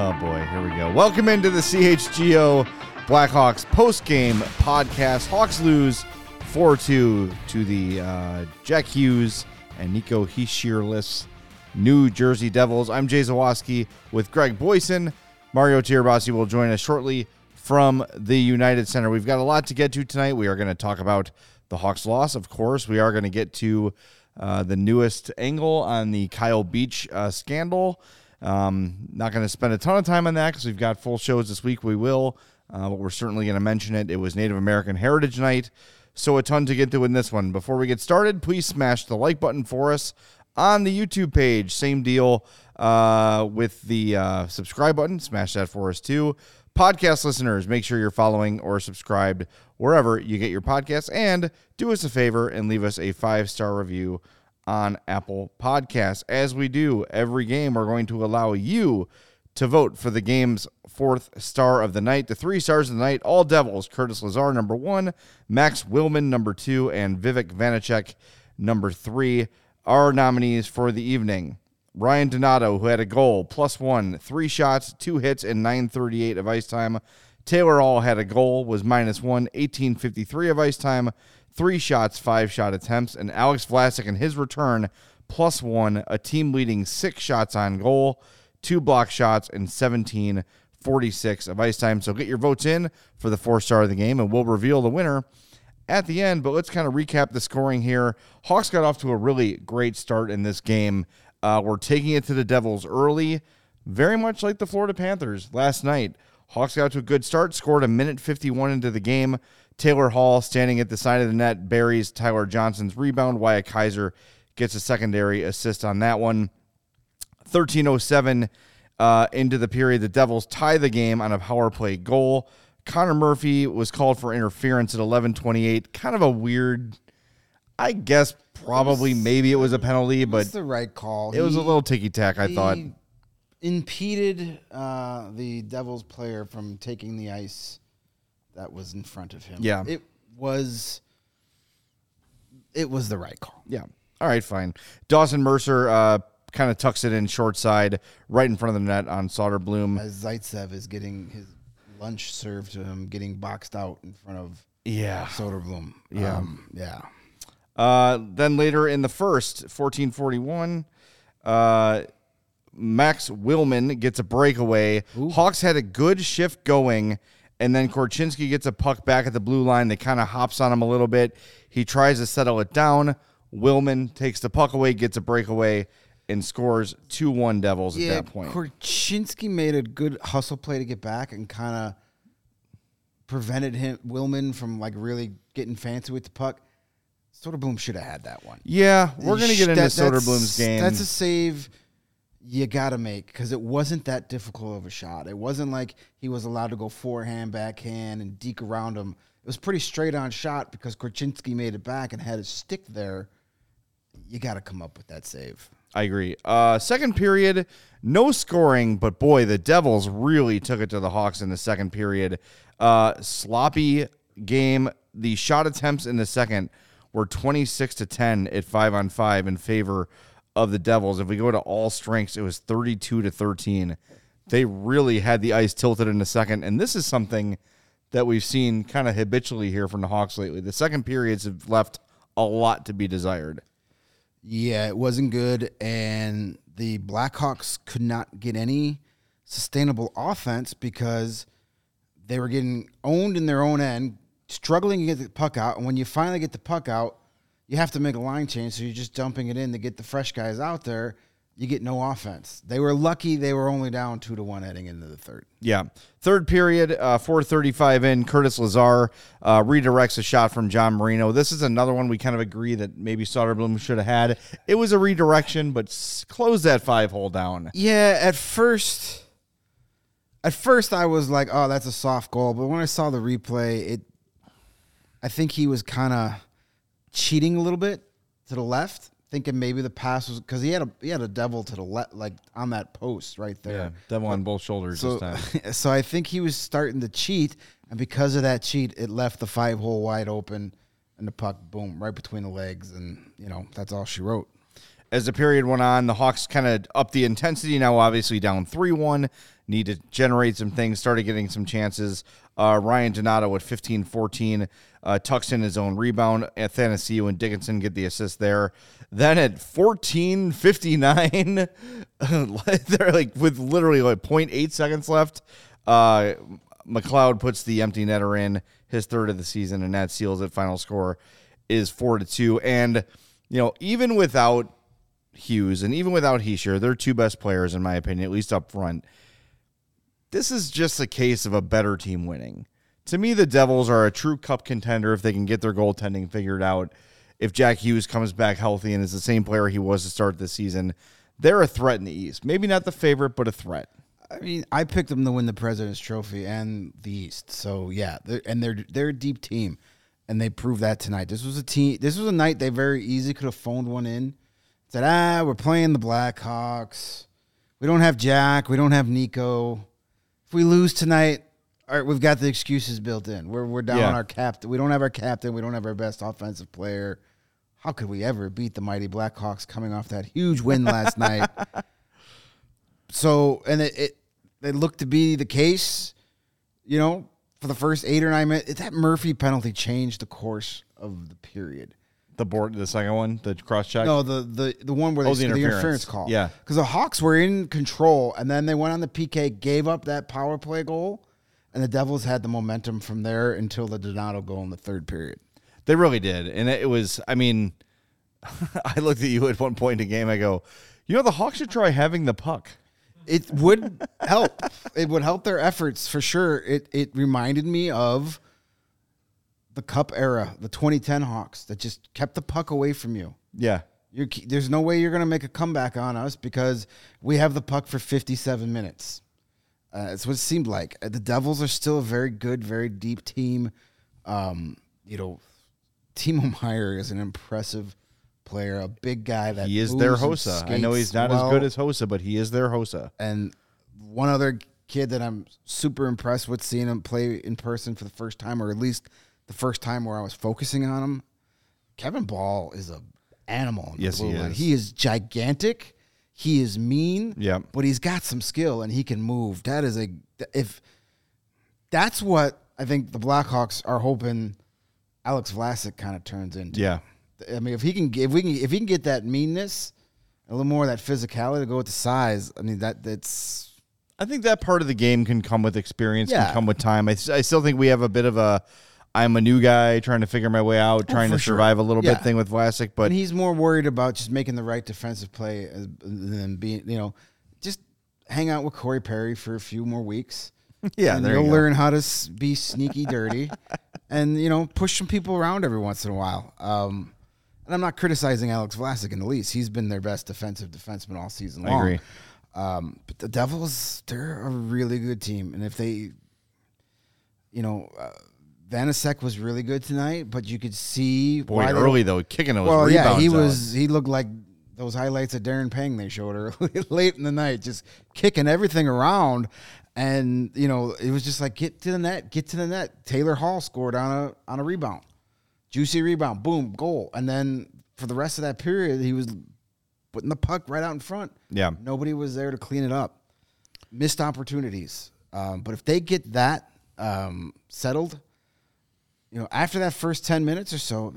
Oh boy, here we go. Welcome into the CHGO Blackhawks post game podcast. Hawks lose 4 2 to the uh, Jack Hughes and Nico Hischier-less New Jersey Devils. I'm Jay Zawaski with Greg Boysen. Mario Tirabassi will join us shortly from the United Center. We've got a lot to get to tonight. We are going to talk about the Hawks' loss, of course. We are going to get to uh, the newest angle on the Kyle Beach uh, scandal. Um, not going to spend a ton of time on that because we've got full shows this week. We will, uh, but we're certainly going to mention it. It was Native American Heritage Night, so a ton to get to in this one. Before we get started, please smash the like button for us on the YouTube page. Same deal uh, with the uh, subscribe button. Smash that for us too. Podcast listeners, make sure you're following or subscribed wherever you get your podcasts. And do us a favor and leave us a five star review on Apple Podcasts. As we do every game, we're going to allow you to vote for the game's fourth star of the night. The three stars of the night, all Devils. Curtis Lazar, number one, Max Willman, number two, and Vitek Vanecek, number three, are nominees for the evening. Ryan Donato, who had a goal, plus one, three shots, two hits, and 938 of ice time. Taylor Hall had a goal, was minus one, 1853 of ice time, three shots, five shot attempts. And Alex Vlasic in his return, plus one, a team leading six shots on goal, two block shots, and 1746 of ice time. So get your votes in for the four star of the game, and we'll reveal the winner at the end. But let's kind of recap the scoring here. Hawks got off to a really great start in this game. Uh, we're taking it to the Devils early, very much like the Florida Panthers last night. Hawks got to a good start, scored a minute 51 into the game. Taylor Hall standing at the side of the net buries Tyler Johnson's rebound. Wyatt Kaiser gets a secondary assist on that one. 1307 uh, into the period, the Devils tie the game on a power play goal. Connor Murphy was called for interference at 1128. Kind of a weird, I guess, probably maybe it was a penalty, but It's the right call. it was a little ticky tack, I he thought. impeded uh, the Devils player from taking the ice that was in front of him. Yeah. it was. It was the right call. Yeah. All right, fine. Dawson Mercer uh, kind of tucks it in short side, right in front of the net on Soderblom. As Zaitsev is getting his lunch served to him, getting boxed out in front of Yeah. Soderblom. Yeah. Um, yeah. Uh, then later in the first, 1441, uh, Max Willman gets a breakaway. Hawks had a good shift going, and then Korchinski gets a puck back at the blue line. They kind of hops on him a little bit. He tries to settle it down. Willman takes the puck away, gets a breakaway, and scores 2 1 Devils at that point. Korchinski made a good hustle play to get back and kind of prevented him Willman from like really getting fancy with the puck. Soderblom should have had that one. yeah, we're going to get into That- Soderblom's game. That's a save you got to make because it wasn't that difficult of a shot. It wasn't like he was allowed to go forehand, backhand, and deke around him. It was pretty straight on shot because Korchinski made it back and had his stick there. You got to come up with that save. I agree. Uh, second period, no scoring, but boy, the Devils really took it to the Hawks in the second period. Uh, sloppy game. The shot attempts in the second were 26 to 10 at 5 on 5 in favor of the Devils. If we go to all strengths, it was 32 to 13. They really had the ice tilted in the second, and this is something that we've seen kind of habitually here from the Hawks lately. The second periods have left a lot to be desired. Yeah, it wasn't good, and the Blackhawks could not get any sustainable offense because they were getting owned in their own end, struggling to get the puck out. And when you finally get the puck out, you have to make a line change, so you're just dumping it in to get the fresh guys out there. You get no offense. They were lucky they were only down two to one heading into the third. Yeah. Third period, uh, 435 in, Curtis Lazar uh, redirects a shot from John Marino. This is another one we kind of agree that maybe Soderblom should have had. It was a redirection, but s- close that five hole down. Yeah, at first, at first I was like, "Oh, that's a soft goal," but when I saw the replay, it, I think he was kind of cheating a little bit to the left, thinking maybe the pass was because he had a he had a devil to the left, like on that post right there. Yeah, Devil on both shoulders So, this time. so I think he was starting to cheat, and because of that cheat, it left the five hole wide open, and the puck, boom, right between the legs, and you know that's all she wrote. As the period went on, the Hawks kind of upped the intensity. Now, obviously, down 3 1. Need to generate some things, started getting some chances. Uh, Ryan Donato at 15 14 uh, tucks in his own rebound. At Athanasiou and Dickinson get the assist there. Then at 14 59, they're like with literally like 0.8 seconds left. Uh, McLeod puts the empty netter in his third of the season, and that seals it. Final score is four to two. And you know, even without Hughes and even without Hischier, they're two best players in my opinion, at least up front. This is just a case of a better team winning. To me, the Devils are a true cup contender if they can get their goaltending figured out. If Jack Hughes comes back healthy and is the same player he was to start the season, they're a threat in the East. Maybe not the favorite, but a threat. I mean, I picked them to win the President's Trophy and the East. So yeah, they're, and they're they're a deep team, and they proved that tonight. This was a team. This was a night they very easily could have phoned one in. Said, ah, we're playing the Blackhawks. We don't have Jack. We don't have Nico. If we lose tonight, all right, we've got the excuses built in. We're we're down Yeah. our captain. We don't have our captain. We don't have our best offensive player. How could we ever beat the mighty Blackhawks coming off that huge win last night? So, and it, it it looked to be the case, you know, for the first eight or nine minutes. That Murphy penalty changed the course of the period. The board, the second one, the cross check. No, the the the one where they Oh, the the interference. interference, call. Yeah. because the Hawks were in control, and then they went on the PK, gave up that power play goal, and the Devils had the momentum from there until the Donato goal in the third period. They really did. And it was, I mean, I looked at you at one point in the game. I go, you know, the Hawks should try having the puck. It would help. It would help their efforts for sure. It it reminded me of the Cup era, the 2010 Hawks that just kept the puck away from you. Yeah. You're, there's no way you're going to make a comeback on us because we have the puck for 57 minutes. Uh, it's what it seemed like. Uh, The Devils are still a very good, very deep team. Um, you know, Timo Meier is an impressive player, a big guy that He is their Hossa. I know he's not as good as Hossa, but he is their Hossa. And one other kid that I'm super impressed with seeing him play in person for the first time, or at least the first time where I was focusing on him. Kevin Bahl is a animal. Yes, he line. is. He is gigantic. He is mean. Yep. But he's got some skill and he can move. That is a if that's what I think the Blackhawks are hoping Alex Vlasic kind of turns into. Yeah. I mean, if he can, if we can, if he can get that meanness, a little more of that physicality to go with the size. I mean, that that's I think that part of the game can come with experience, Yeah. can come with time. I, I still think we have a bit of a I'm a new guy trying to figure my way out, trying to for sure. survive a little Yeah. bit thing with Vlasic. But and he's more worried about just making the right defensive play than being, you know, just hang out with Corey Perry for a few more weeks. yeah, and you'll you learn how to be sneaky dirty, and you know, push some people around every once in a while. Um, and I'm not criticizing Alex Vlasic in the least; he's been their best defensive defenseman all season I long. agree. Um, but the Devils, they're a really good team, and if they, you know, uh, Vanecek was really good tonight, but you could see Boy, why they- early though, kicking those well, yeah, he out. was. He looked like those highlights of Darren Pang they showed early late in the night, just kicking everything around. And you know, it was just like get to the net, get to the net. Taylor Hall scored on a on a rebound, juicy rebound, boom, goal. And then for the rest of that period, he was putting the puck right out in front. Yeah. nobody was there to clean it up. Missed opportunities. Um, but if they get that um, settled, you know, after that first ten minutes or so,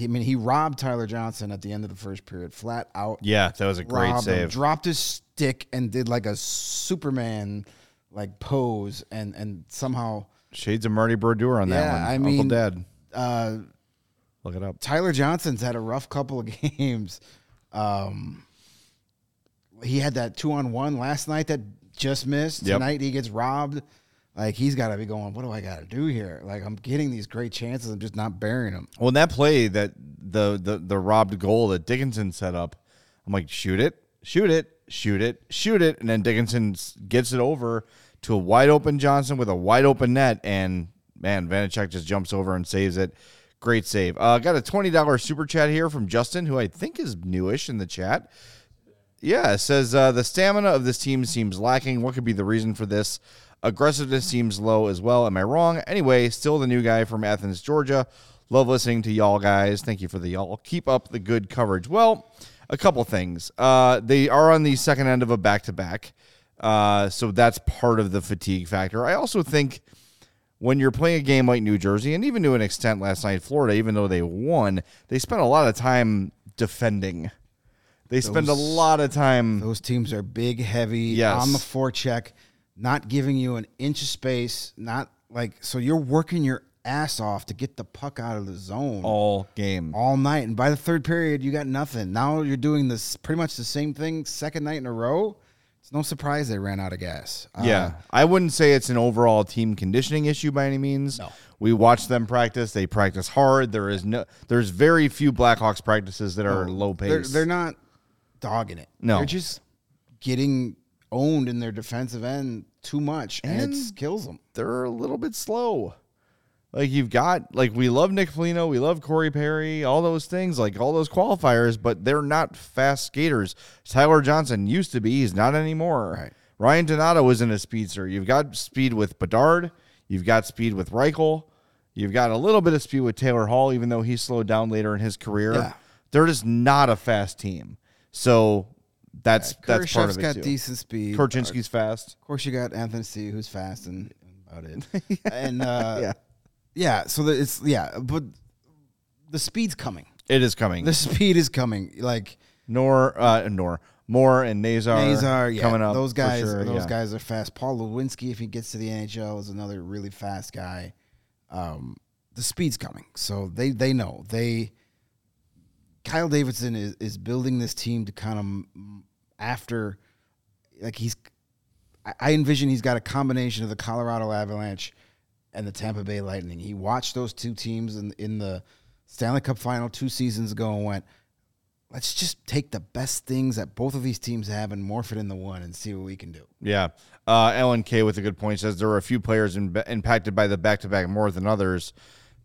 I mean, he robbed Tyler Johnson at the end of the first period, flat out. Yeah, that was a great save. dropped his stick and did like a Superman like pose, and and somehow Shades of Marty Brodeur on that Yeah, one. I Uncle mean- Dad. uh, Look it up. Tyler Johnson's had a rough couple of games. Um, he had that two on one last night that just missed. Yep. Tonight he gets robbed. Like he's got to be going. What do I got to do here? Like I'm getting these great chances. I'm just not burying them. Well, in that play that the the the robbed goal that Dickinson set up, I'm like, shoot it, shoot it, shoot it, shoot it, and then Dickinson gets it over to a wide open Johnson with a wide open net, and man, Vanecek just jumps over and saves it. Great save. Uh, got a twenty dollars super chat here from Justin, who I think is newish in the chat. Yeah, says uh, the stamina of this team seems lacking. What could be the reason for this? Aggressiveness seems low as well. Am I wrong? Anyway, still the new guy from Athens, Georgia. Love listening to y'all guys. Thank you for the y'all. Keep up the good coverage. Well, a couple things. Uh, they are on the second end of a back to back, so that's part of the fatigue factor. I also think when you're playing a game like New Jersey, and even to an extent last night, Florida, even though they won, they spent a lot of time defending. They spend a lot of time. Those teams are big, heavy Yes. on the forecheck, not giving you an inch of space. Not like so you're working your ass off to get the puck out of the zone all game. all night, and by the third period, you got nothing. Now you're doing this pretty much the same thing second night in a row. It's no surprise they ran out of gas. Uh, Yeah, I wouldn't say it's an overall team conditioning issue by any means. No. We watch them practice. They practice hard. There is no. There's very few Blackhawks practices that are low pace. they're, they're not dogging it. No. they're just getting owned in their defensive end too much, and, And- it kills them. they're a little bit slow. Like you've got like we love Nick Foligno, we love Corey Perry, all those things, like all those qualifiers, but they're not fast skaters. Tyler Johnson used to be, he's not anymore. Right. Ryan Donato isn't a speedster. You've got speed with Bedard, you've got speed with Reichel, you've got a little bit of speed with Taylor Hall, even though he slowed down later in his career. Yeah. They're just not a fast team. So that's that's part of it got too. decent speed. Korchinski's fast. Of course, you got Anthony C, who's fast and about it. And uh, Yeah. yeah, so the, it's yeah, but the speed's coming. It is coming. The speed is coming. Like Nor uh Nor Moore and Nazar, Nazar, yeah, coming up. those guys, sure, those yeah. guys are fast. Paul Ludwinski, if he gets to the NHL, is another really fast guy. Um, the speed's coming, so they they know they. Kyle Davidson is, is building this team to kind of after, like he's, I- I envision he's got a combination of the Colorado Avalanche and the Tampa Bay Lightning. He watched those two teams in in the Stanley Cup final two seasons ago and went, let's just take the best things that both of these teams have and morph it into one and see what we can do. Yeah. Uh, Ellen K with a good point says there are a few players in, impacted by the back to back more than others.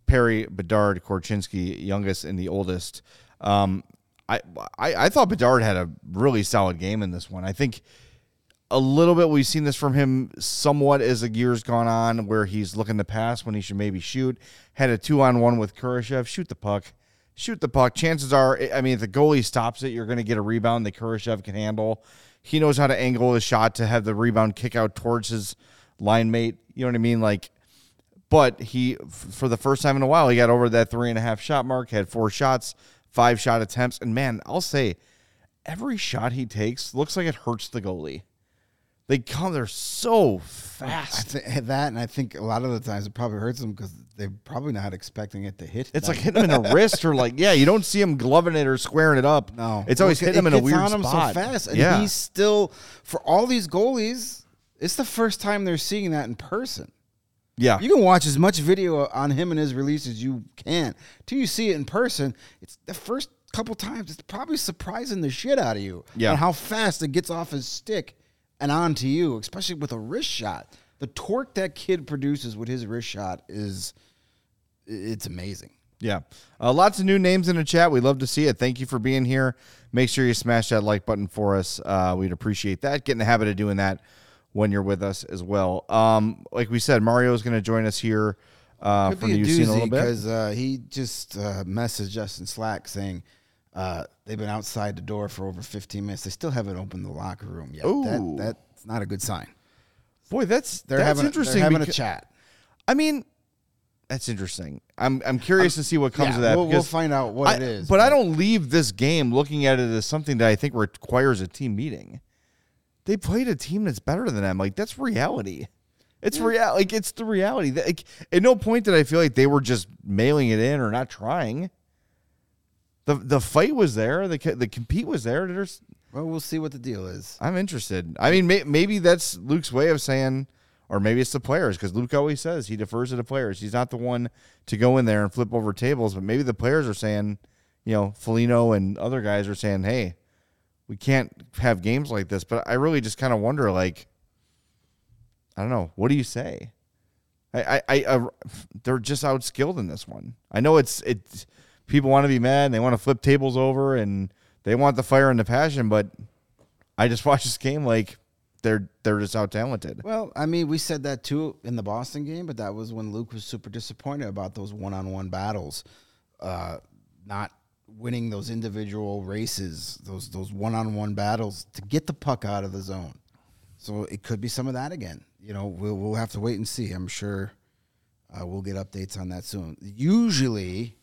Perry, Bedard, Korchinski, youngest and the oldest. Um, I, I I thought Bedard had a really solid game in this one. I think a little bit we've seen this from him somewhat as the years gone on, where he's looking to pass when he should maybe shoot. Had a two on one with Kurashev. Shoot the puck. Shoot the puck. Chances are, I mean, if the goalie stops it, you're going to get a rebound that Kurashev can handle. He knows how to angle his shot to have the rebound kick out towards his line mate. You know what I mean? Like, but he, for the first time in a while, he got over that three and a half shot mark, had four shots, five shot attempts. And man, I'll say, every shot he takes looks like it hurts the goalie. They come, they're so fast. think that, and I think a lot of the times it probably hurts them because they're probably not expecting it to hit. It's them. like hitting him in the wrist or like, yeah, you don't see him gloving it or squaring it up. no, It's always Well, hitting him in a weird on him spot. so fast, and yeah. he's still for all these goalies. It's the first time they're seeing that in person. Yeah. You can watch as much video on him and his release as you can. Till you see it in person, it's the first couple times. It's probably surprising the shit out of you. Yeah. And how fast it gets off his stick and onto you, especially with a wrist shot. The torque that kid produces with his wrist shot is, it's amazing. Yeah. Uh, lots of new names in the chat. We love to see it. Thank you for being here. Make sure you smash that like button for us. Uh, we'd appreciate that. Get in the habit of doing that when you're with us as well. Um, like we said, Mario is going to join us here uh, Could from be a UC in a little bit. because uh, he just uh, messaged us in Slack saying uh, they've been outside the door for over 15 minutes. They still haven't opened the locker room yet. Ooh. That, that's not a good sign. Boy, that's They're that's having interesting. They're having becau- a chat. I mean, that's interesting. I'm I'm curious to see what comes Yeah, of that. we'll, we'll find out what I- it is. But I don't leave this game looking at it as something that I think requires a team meeting. They played a team that's better than them. Like that's reality. It's real. Like it's the reality. That- Like, at no point did I feel like they were just mailing it in or not trying. The the fight was there. The the compete was there. There's Well, we'll see what the deal is. I'm interested. I mean, may, maybe that's Luke's way of saying, or maybe it's the players, because Luke always says he defers to the players. He's not the one to go in there and flip over tables, but maybe the players are saying, you know, Foligno and other guys are saying, hey, we can't have games like this. But I really just kind of wonder, like, I don't know, what do you say? I, I, I, uh, they're just outskilled in this one. I know it's it's people want to be mad and they want to flip tables over and they want the fire and the passion, but I just watched this game like they're they're just out talented. Well, I mean, we said that too in the Boston game, but that was when Luke was super disappointed about those one-on-one battles, uh, not winning those individual races, those those one-on-one battles to get the puck out of the zone. So it could be some of that again. You know, we'll we'll have to wait and see. I'm sure uh, we'll get updates on that soon. Usually,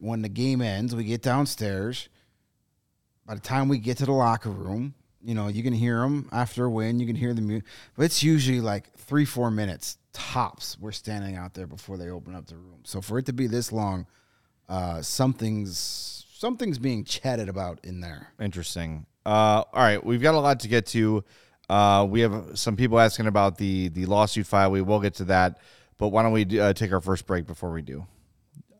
when the game ends, we get downstairs. By the time we get to the locker room, you know, you can hear them after a win. You can hear the music, but it's usually like three, four minutes tops. We're standing out there before they open up the room. So for it to be this long, uh, something's something's being chatted about in there. Interesting. Uh, all right, we've got a lot to get to. Uh, we have some people asking about the the lawsuit file. We will get to that, but why don't we uh, take our first break before we do?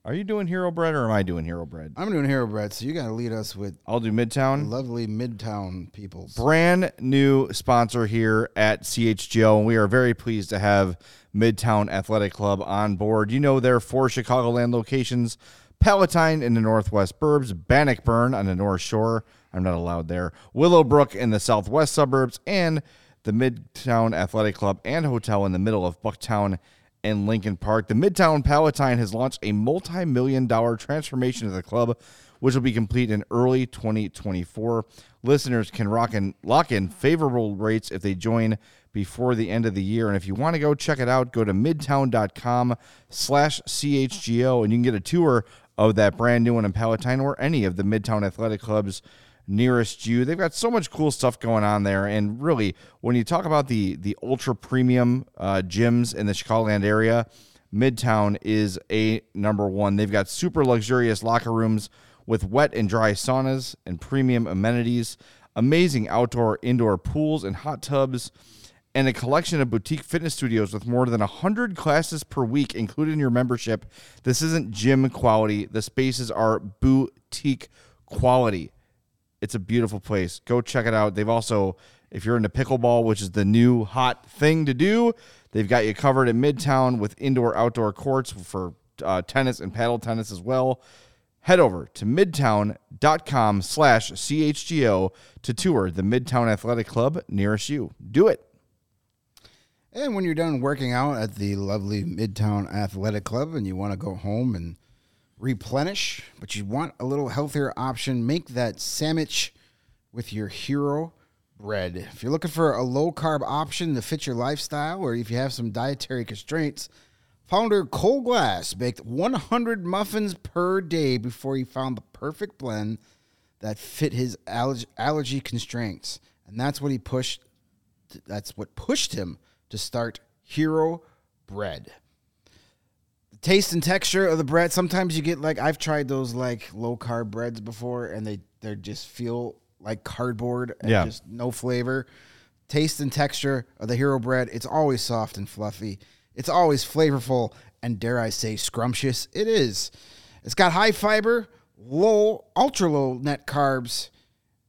Are you doing Hero Bread or am I doing Hero Bread? I'm doing Hero Bread, so you got to lead us with I'll do Midtown. lovely Midtown people. brand new sponsor here at CHGO, and we are very pleased to have Midtown Athletic Club on board. You know their four Chicagoland locations Palatine in the Northwest Burbs, Bannockburn on the North Shore. I'm not allowed there. Willowbrook in the Southwest suburbs, and the Midtown Athletic Club and Hotel in the middle of Bucktown and Lincoln Park. The Midtown Palatine has launched a multi million dollar transformation of the club, which will be complete in early 2024. Listeners can rock in, lock in favorable rates if they join before the end of the year. And if you want to go check it out, go to midtown.com slash CHGO and you can get a tour of that brand new one in Palatine or any of the Midtown Athletic Clubs nearest you. They've got so much cool stuff going on there, and really, when you talk about the the ultra premium uh, gyms in the Chicagoland area, Midtown is a number one. They've got super luxurious locker rooms with wet and dry saunas and premium amenities, amazing outdoor indoor pools and hot tubs. And a collection of boutique fitness studios with more than 100 classes per week included in your membership. This isn't gym quality. The spaces are boutique quality. It's a beautiful place. Go check it out. They've also, if you're into pickleball, which is the new hot thing to do, they've got you covered in Midtown with indoor outdoor courts for uh, tennis and paddle tennis as well. Head over to midtown.com slash CHGO to tour the Midtown Athletic Club nearest you. Do it. And when you're done working out at the lovely Midtown Athletic Club and you want to go home and replenish, but you want a little healthier option, make that sandwich with your hero bread. If you're looking for a low carb option to fit your lifestyle, or if you have some dietary constraints, founder Cole Glass baked 100 muffins per day before he found the perfect blend that fit his allergy, constraints. And that's what he pushed that's what pushed him to start Hero Bread. The taste and texture of the bread. Sometimes you get like I've tried those like low carb breads before, and they they just feel like cardboard and Yeah. just no flavor. Taste and texture of the Hero Bread. It's always soft and fluffy. It's always flavorful and dare I say scrumptious. It is. It's got high fiber, low, ultra low net carbs,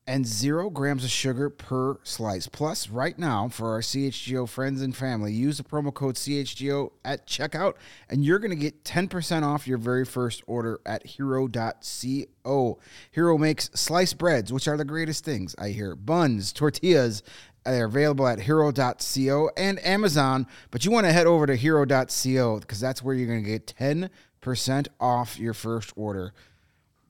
and zero grams of sugar per slice. Plus, right now, for our CHGO friends and family, use the promo code CHGO at checkout, and you're going to get 10% off your very first order at hero.co. Hero makes sliced breads, which are the greatest things, I hear. Buns, tortillas, uh, they're available at hero.co and Amazon, but you want to head over to hero.co because that's where you're going to get 10% off your first order.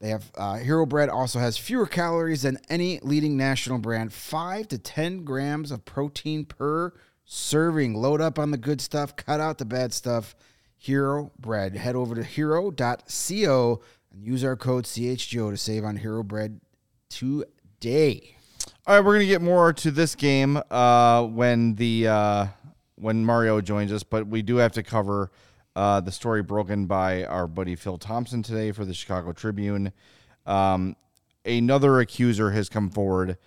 They have uh, Hero Bread also has fewer calories than any leading national brand, five to 10 grams of protein per serving. Load up on the good stuff, cut out the bad stuff. Hero Bread. Head over to hero.co and use our code CHGO to save on Hero Bread today. All right, we're gonna get more to this game uh, when the uh, when Mario joins us, but we do have to cover uh, the story broken by our buddy Phil Thompson today for the Chicago Tribune. Um, another accuser has come forward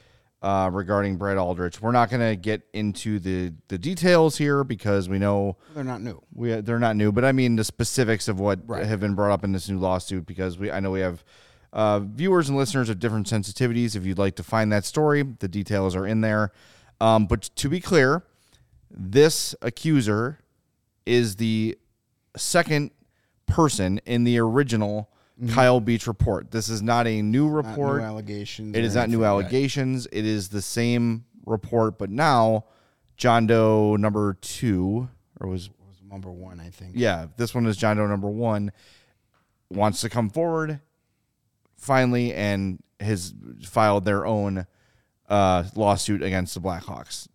uh, regarding Brad Aldrich. We're not going to get into the the details here because we know They're not new. we they're not new, but I mean the specifics of what Right. have been brought up in this new lawsuit because we I know we have uh, viewers and listeners of different sensitivities. If you'd like to find that story, the details are in there. Um, but to be clear, this accuser is the second person in the original Kyle Beach report. This is not a new Not report. new allegations. It is not new allegations. It is the same report, but now John Doe number two, or was Was number one, I think. yeah, this one is John Doe number one, wants to come forward finally and has filed their own uh, lawsuit against the Blackhawks.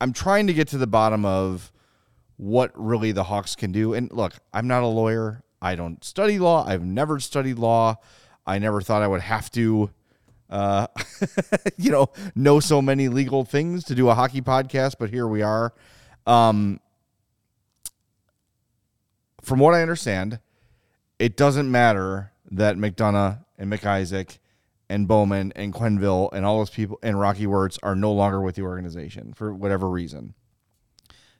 I'm trying to get to the bottom of what really the Hawks can do. And look, I'm not a lawyer. I don't study law. I've never studied law. I never thought I would have to, uh, you know, know so many legal things to do a hockey podcast. But here we are. Um, from what I understand, it doesn't matter that McDonough and MacIsaac and Bowman and Quenneville and all those people and Rocky Wirtz are no longer with the organization for whatever reason.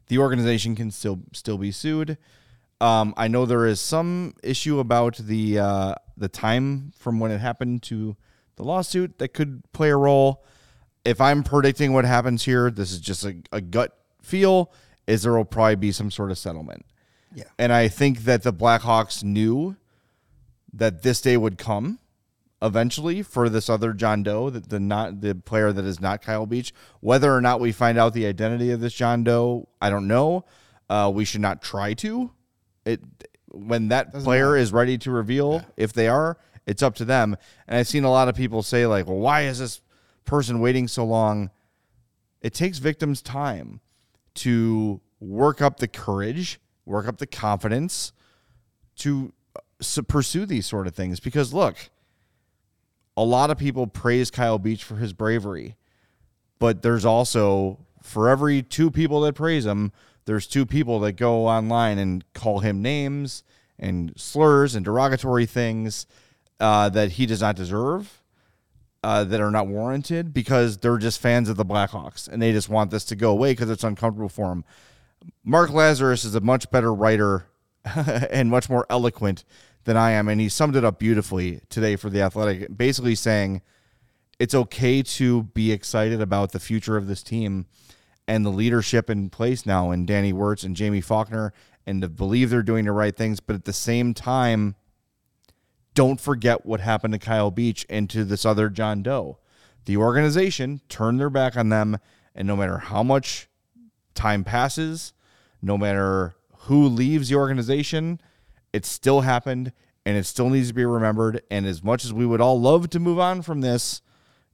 The organization can still still be sued. Um, I know there is some issue about the uh, the time from when it happened to the lawsuit that could play a role. If I'm predicting what happens here, this is just a, a gut feel. Is there will probably be some sort of settlement. Yeah. And I think that the Blackhawks knew that this day would come eventually for this other John Doe, the, the not the player that is not Kyle Beach. Whether or not we find out the identity of this John Doe, I don't know. Uh, we should not try to. It when that player is ready to reveal if they are, it's up to them. And I've seen a lot of people say like, "Well, why is this person waiting so long?" It takes victims time to work up the courage, work up the confidence to uh, pursue these sort of things. Because look, a lot of people praise Kyle Beach for his bravery, but there's also for every two people that praise him, there's two people that go online and call him names and slurs and derogatory things uh, that he does not deserve. Uh, that are not warranted because they're just fans of the Blackhawks and they just want this to go away because it's uncomfortable for them. Mark Lazerus is a much better writer and much more eloquent than I am, and he summed it up beautifully today for the Athletic, basically saying it's okay to be excited about the future of this team and the leadership in place now, and Danny Wirtz and Jaime Faulkner, and to believe they're doing the right things, but at the same time, don't forget what happened to Kyle Beach and to this other John Doe. The organization turned their back on them, and no matter how much time passes, no matter who leaves the organization, it still happened and it still needs to be remembered. And as much as we would all love to move on from this,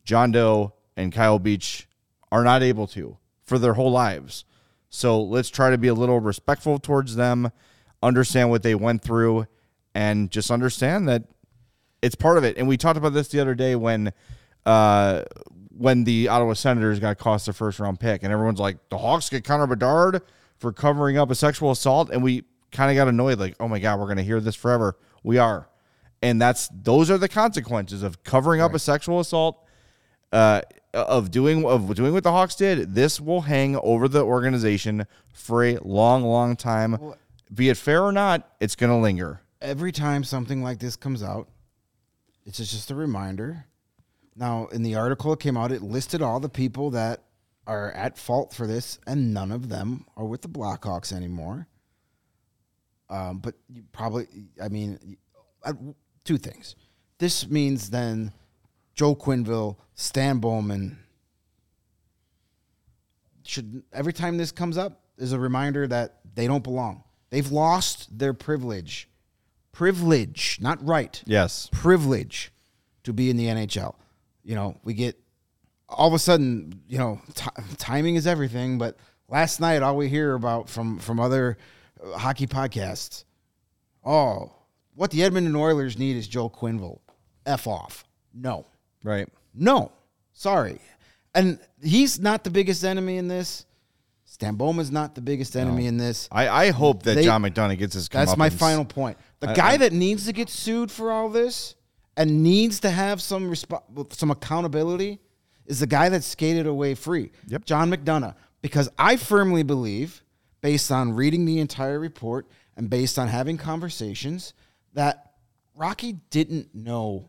John Doe and Kyle Beach are not able to for their whole lives. So let's try to be a little respectful towards them, understand what they went through, and just understand that it's part of it. And we talked about this the other day when uh, when the Ottawa Senators got cost a first round pick, and everyone's like, the Hawks get Connor Bedard for covering up a sexual assault, and we kind of got annoyed, like, oh my god, we're gonna hear this forever. We are, and that's those are the consequences of covering up a sexual assault. Uh, of doing of doing what the Hawks did, this will hang over the organization for a long, long time. Be it fair or not, it's going to linger. Every time something like this comes out, it's just a reminder. Now, in the article that came out, it listed all the people that are at fault for this, and none of them are with the Blackhawks anymore. Um, but you probably, I mean, uh, two things. This means then Joe Quenneville, Stan Bowman should every time this comes up is a reminder that they don't belong. They've lost their privilege. Privilege, not right Yes. privilege to be in the NHL. You know, we get all of a sudden, you know, ti timing is everything. But last night, all we hear about from from other hockey podcasts, oh, what the Edmonton Oilers need is Joe Quenneville. F off. No, Right. no, sorry. And he's not the biggest enemy in this. Stan Bowman's not the biggest enemy in this. I, I hope that They- John McDonough gets his. That's my final point. The I- guy I- that needs to get sued for all this and needs to have some resp- some accountability is the guy that skated away free. Yep. John McDonough. Because I firmly believe, based on reading the entire report and based on having conversations, that Rocky didn't know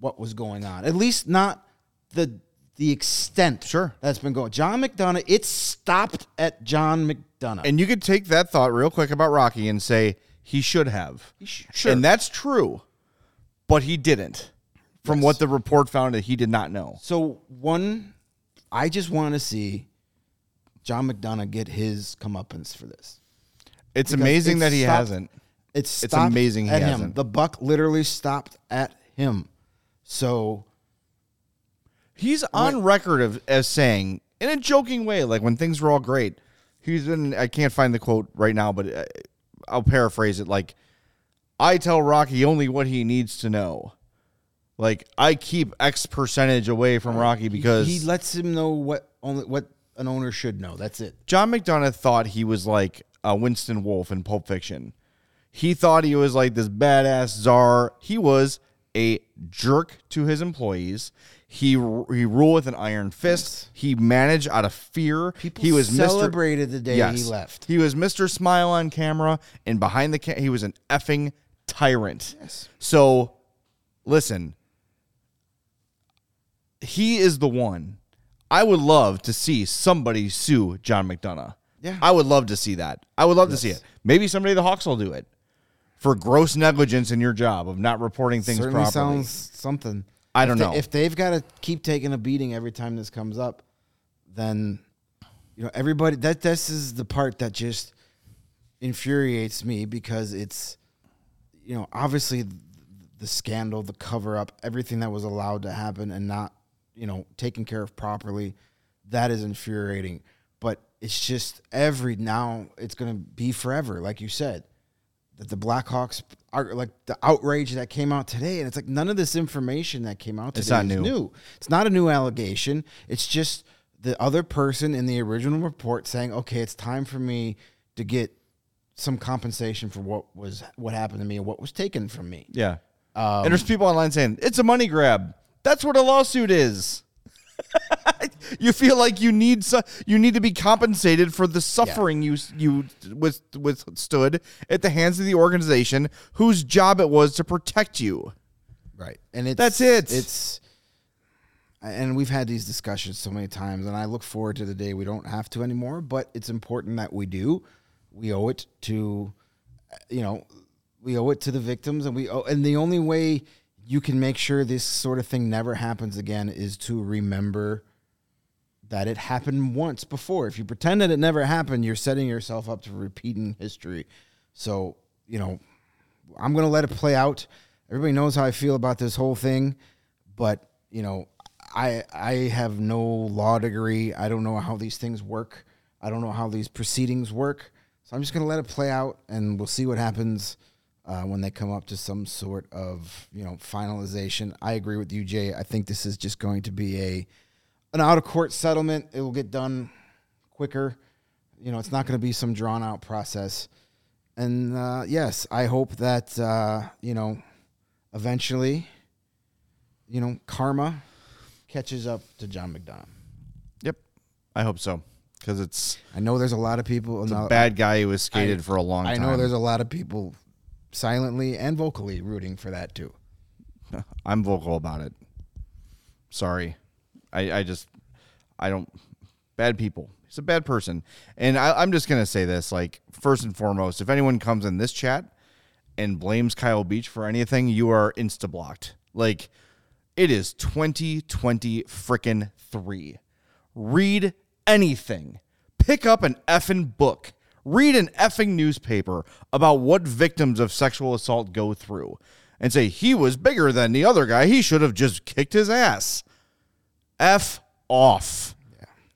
what was going on. At least not the the extent Sure. that's been going. John McDonough, it stopped at John McDonough. And you could take that thought real quick about Rocky and say he should have. sh- sure. And that's true. But he didn't. From what the report found that he did not know. So one, I just want to see John McDonough get his comeuppance for this. It's Because amazing it that he stopped- hasn't. It's It's amazing he him. hasn't. The buck literally stopped at him. So He's on record of as saying in a joking way, like when things were all great. He's been. I can't find the quote right now, but uh, I'll paraphrase it. Like, I tell Rocky only what he needs to know. Like, I keep X percentage away from Rocky because he lets him know what only what an owner should know. That's it. John McDonough thought he was like uh, Winston Wolfe in Pulp Fiction. He thought he was like this badass czar. He was a jerk to his employees. He he ruled with an iron fist. He managed out of fear. People he was celebrated the day Mr. he left. He was Mr. Smile on camera, and behind the ca- he was an effing tyrant. Yes. So, listen, he is the one. I would love to see somebody sue John McDonough. Yeah. I would love to see that. I would love to see it. Maybe someday the Hawks will do it for gross negligence in your job of not reporting things Certainly properly. sounds something. I If don't they- know. if they've got to keep taking a beating every time this comes up, then you know everybody. That this is the part that just infuriates me because it's you know obviously the scandal, the cover up, everything that was allowed to happen and not you know taken care of properly. That is infuriating. But it's just every now it's going to be forever, like you said that the Blackhawks are like the outrage that came out today, and it's like none of this information that came out today It's not is new. It's not a new allegation. It's just the other person in the original report saying, "Okay, it's time for me to get some compensation for what was what happened to me and what was taken from me." yeah. Um, and there's people online saying it's a money grab. That's what a lawsuit is. you feel like you need so, you need to be compensated for the suffering you you with withstood at the hands of the organization whose job it was to protect you. Right. And it's That's it. It's and we've had these discussions so many times and I look forward to the day we don't have to anymore, but it's important that we do. We owe it to you know, we owe it to the victims and we owe and the only way you can make sure this sort of thing never happens again is to remember that it happened once before. If you pretend that it never happened, you're setting yourself up to repeating history. So, you know, I'm going to let it play out. Everybody knows how I feel about this whole thing, but you know, I I have no law degree. I don't know how these things work. I don't know how these proceedings work. So I'm just going to let it play out, and we'll see what happens uh, when they come up to some sort of you know finalization. I agree with you, Jay. I think this is just going to be a an out of court settlement. It will get done quicker. You know, it's not going to be some drawn out process. And uh, yes, I hope that uh, you know eventually, you know, karma catches up to John McDonough. Yep. I hope so cuz it's I know there's a lot of people. it's a bad guy who was I- skated for a long I time. know there's a lot of people silently and vocally rooting for that too. I'm vocal about it. Sorry, I, I just I don't bad people. He's a bad person, and I, I'm just gonna say this: like first and foremost, if anyone comes in this chat and blames Kyle Beach for anything, you are insta blocked. Like it is 2020 frickin' three. Read anything. Pick up an effing book. Read an effing newspaper about what victims of sexual assault go through and say he was bigger than the other guy. He should have just kicked his ass. F off.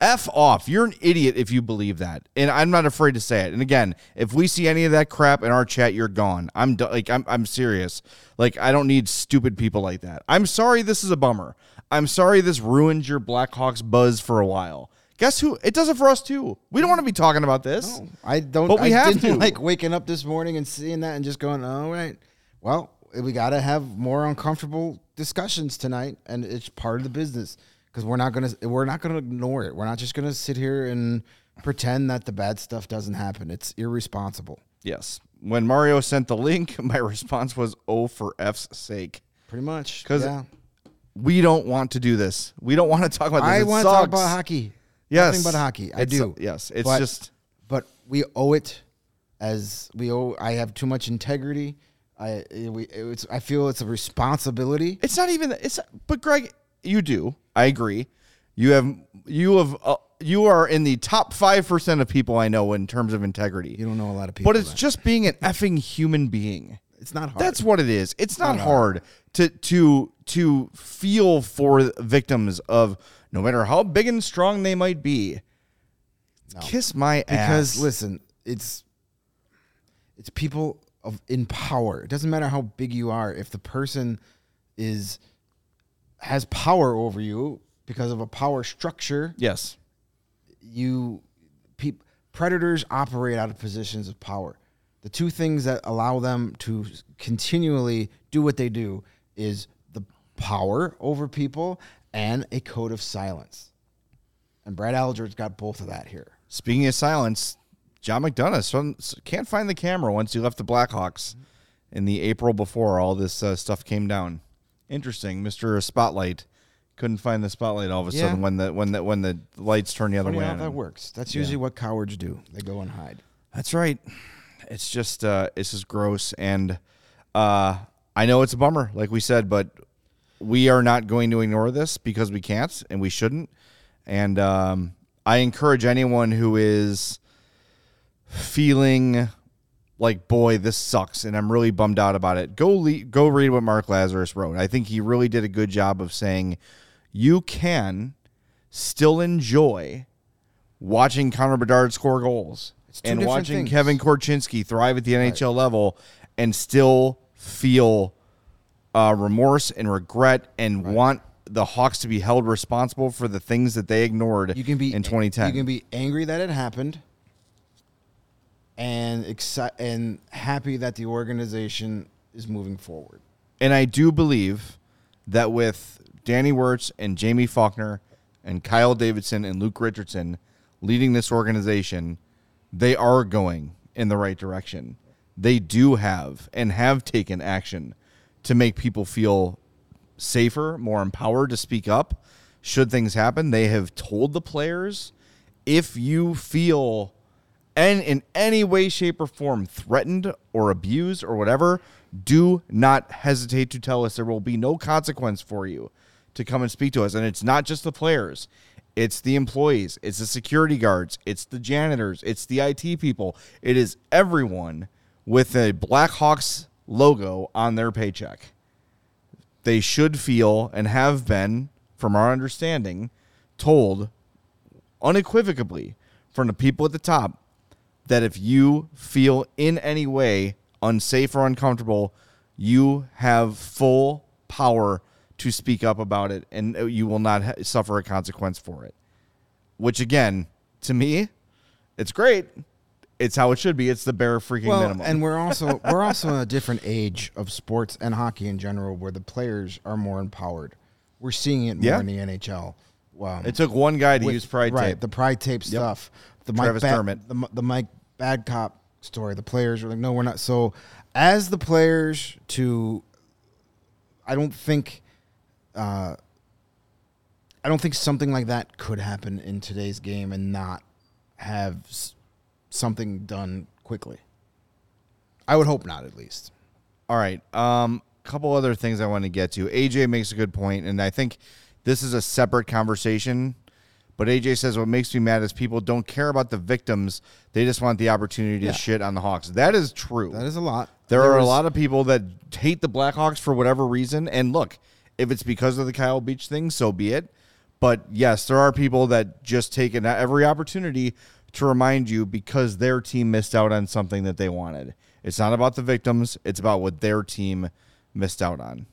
F off. You're an idiot if you believe that. And I'm not afraid to say it. And again, if we see any of that crap in our chat, you're gone. I'm like I'm I'm serious. Like I don't need stupid people like that. I'm sorry this is a bummer. I'm sorry this ruined your Blackhawks buzz for a while. Guess who? It does it for us too. We don't want to be talking about this. I don't. But we I have didn't to. like waking up this morning and seeing that and just going, "All right, well, we got to have more uncomfortable discussions tonight, and it's part of the business because we're not gonna we're not gonna ignore it. We're not just gonna sit here and pretend that the bad stuff doesn't happen. It's irresponsible, Yes. When Mario sent the link, my response was, "Oh, for F's sake." pretty much. 'Cause yeah, We don't want to do this. We don't want to talk about this. I It want to talk about hockey. Yes. Nothing but hockey. I It's- do. yes. It's But- just but we owe it as we owe i have too much integrity i we it's i feel it's a responsibility It's not even. It's. But Greg, you do. I agree. You have. You have. Uh, you are in the top five percent of people I know in terms of integrity. you don't know a lot of people but it's that- just being an effing human being. it's not hard That's what it is. It's not hard to to to feel for victims of no matter how big and strong they might be. Kiss my ass. because listen it's it's people of in power it doesn't matter how big you are if the person is has power over you because of a power structure yes. you peop, predators operate out of positions of power. The two things that allow them to continually do what they do is the power over people and a code of silence. And Brad Aldrich's got both of that here. Speaking of silence, John McDonough can't find the camera once he left the Blackhawks in the April before all this uh, stuff came down. Interesting, Mister Spotlight couldn't find the spotlight all of a Yeah. sudden when the when the when the lights turn the other Funny way. how that works. That's usually what cowards do. They go and hide. That's right. It's just uh it's just gross and uh I know it's a bummer like we said but we are not going to ignore this because we can't and we shouldn't. And um I encourage anyone who is feeling like boy this sucks and I'm really bummed out about it. Go le- go read what Mark Lazerus wrote. I think he really did a good job of saying you can still enjoy watching Connor Bedard score goals and watching things. Kevin Korchinski thrive at the NHL level and still feel uh, remorse and regret and want the Hawks to be held responsible for the things that they ignored You can be in 2010. You can be angry that it happened, and exci- and happy that the organization is moving forward. And I do believe that with Danny Wirtz and Jaime Faulkner and Kyle Davidson and Luke Richardson leading this organization, they are going in the right direction. They do have and have taken action to make people feel safer, more empowered to speak up should things happen. They have told the players if you feel and in any way, shape, or form threatened or abused or whatever, do not hesitate to tell us. There will be no consequence for you to come and speak to us. And it's not just the players, it's the employees, it's the security guards, it's the janitors, it's the IT people. It is everyone with a Blackhawks logo on their paycheck. They should feel and have been, from our understanding, told unequivocally from the people at the top that if you feel in any way unsafe or uncomfortable, you have full power to speak up about it and you will not ha- suffer a consequence for it. Which, again, to me, it's great. It's how it should be. It's the bare freaking well, minimum. and we're also we're also in a different age of sports and hockey in general, where the players are more empowered. We're seeing it more Yeah. in the NHL. Wow, it took one guy to with- use pride right, tape. The pride tape stuff. The Travis Mike Dermott. the, the Mike Babcock story. The players were like, no, we're not. So, as the players, to I don't think uh, I don't think something like that could happen in today's game and not have something done quickly. I would hope not, at least. All right. Um, a couple other things I want to get to. AJ makes a good point, and I think this is a separate conversation. But AJ says what makes me mad is people don't care about the victims; they just want the opportunity to shit on the Hawks. That is true. That is a lot. There, are a lot of people that hate the Blackhawks for whatever reason. And look, if it's because of the Kyle Beach thing, so be it. But yes, there are people that just take it every opportunity to remind you because their team missed out on something that they wanted. It's not about the victims, it's about what their team missed out on.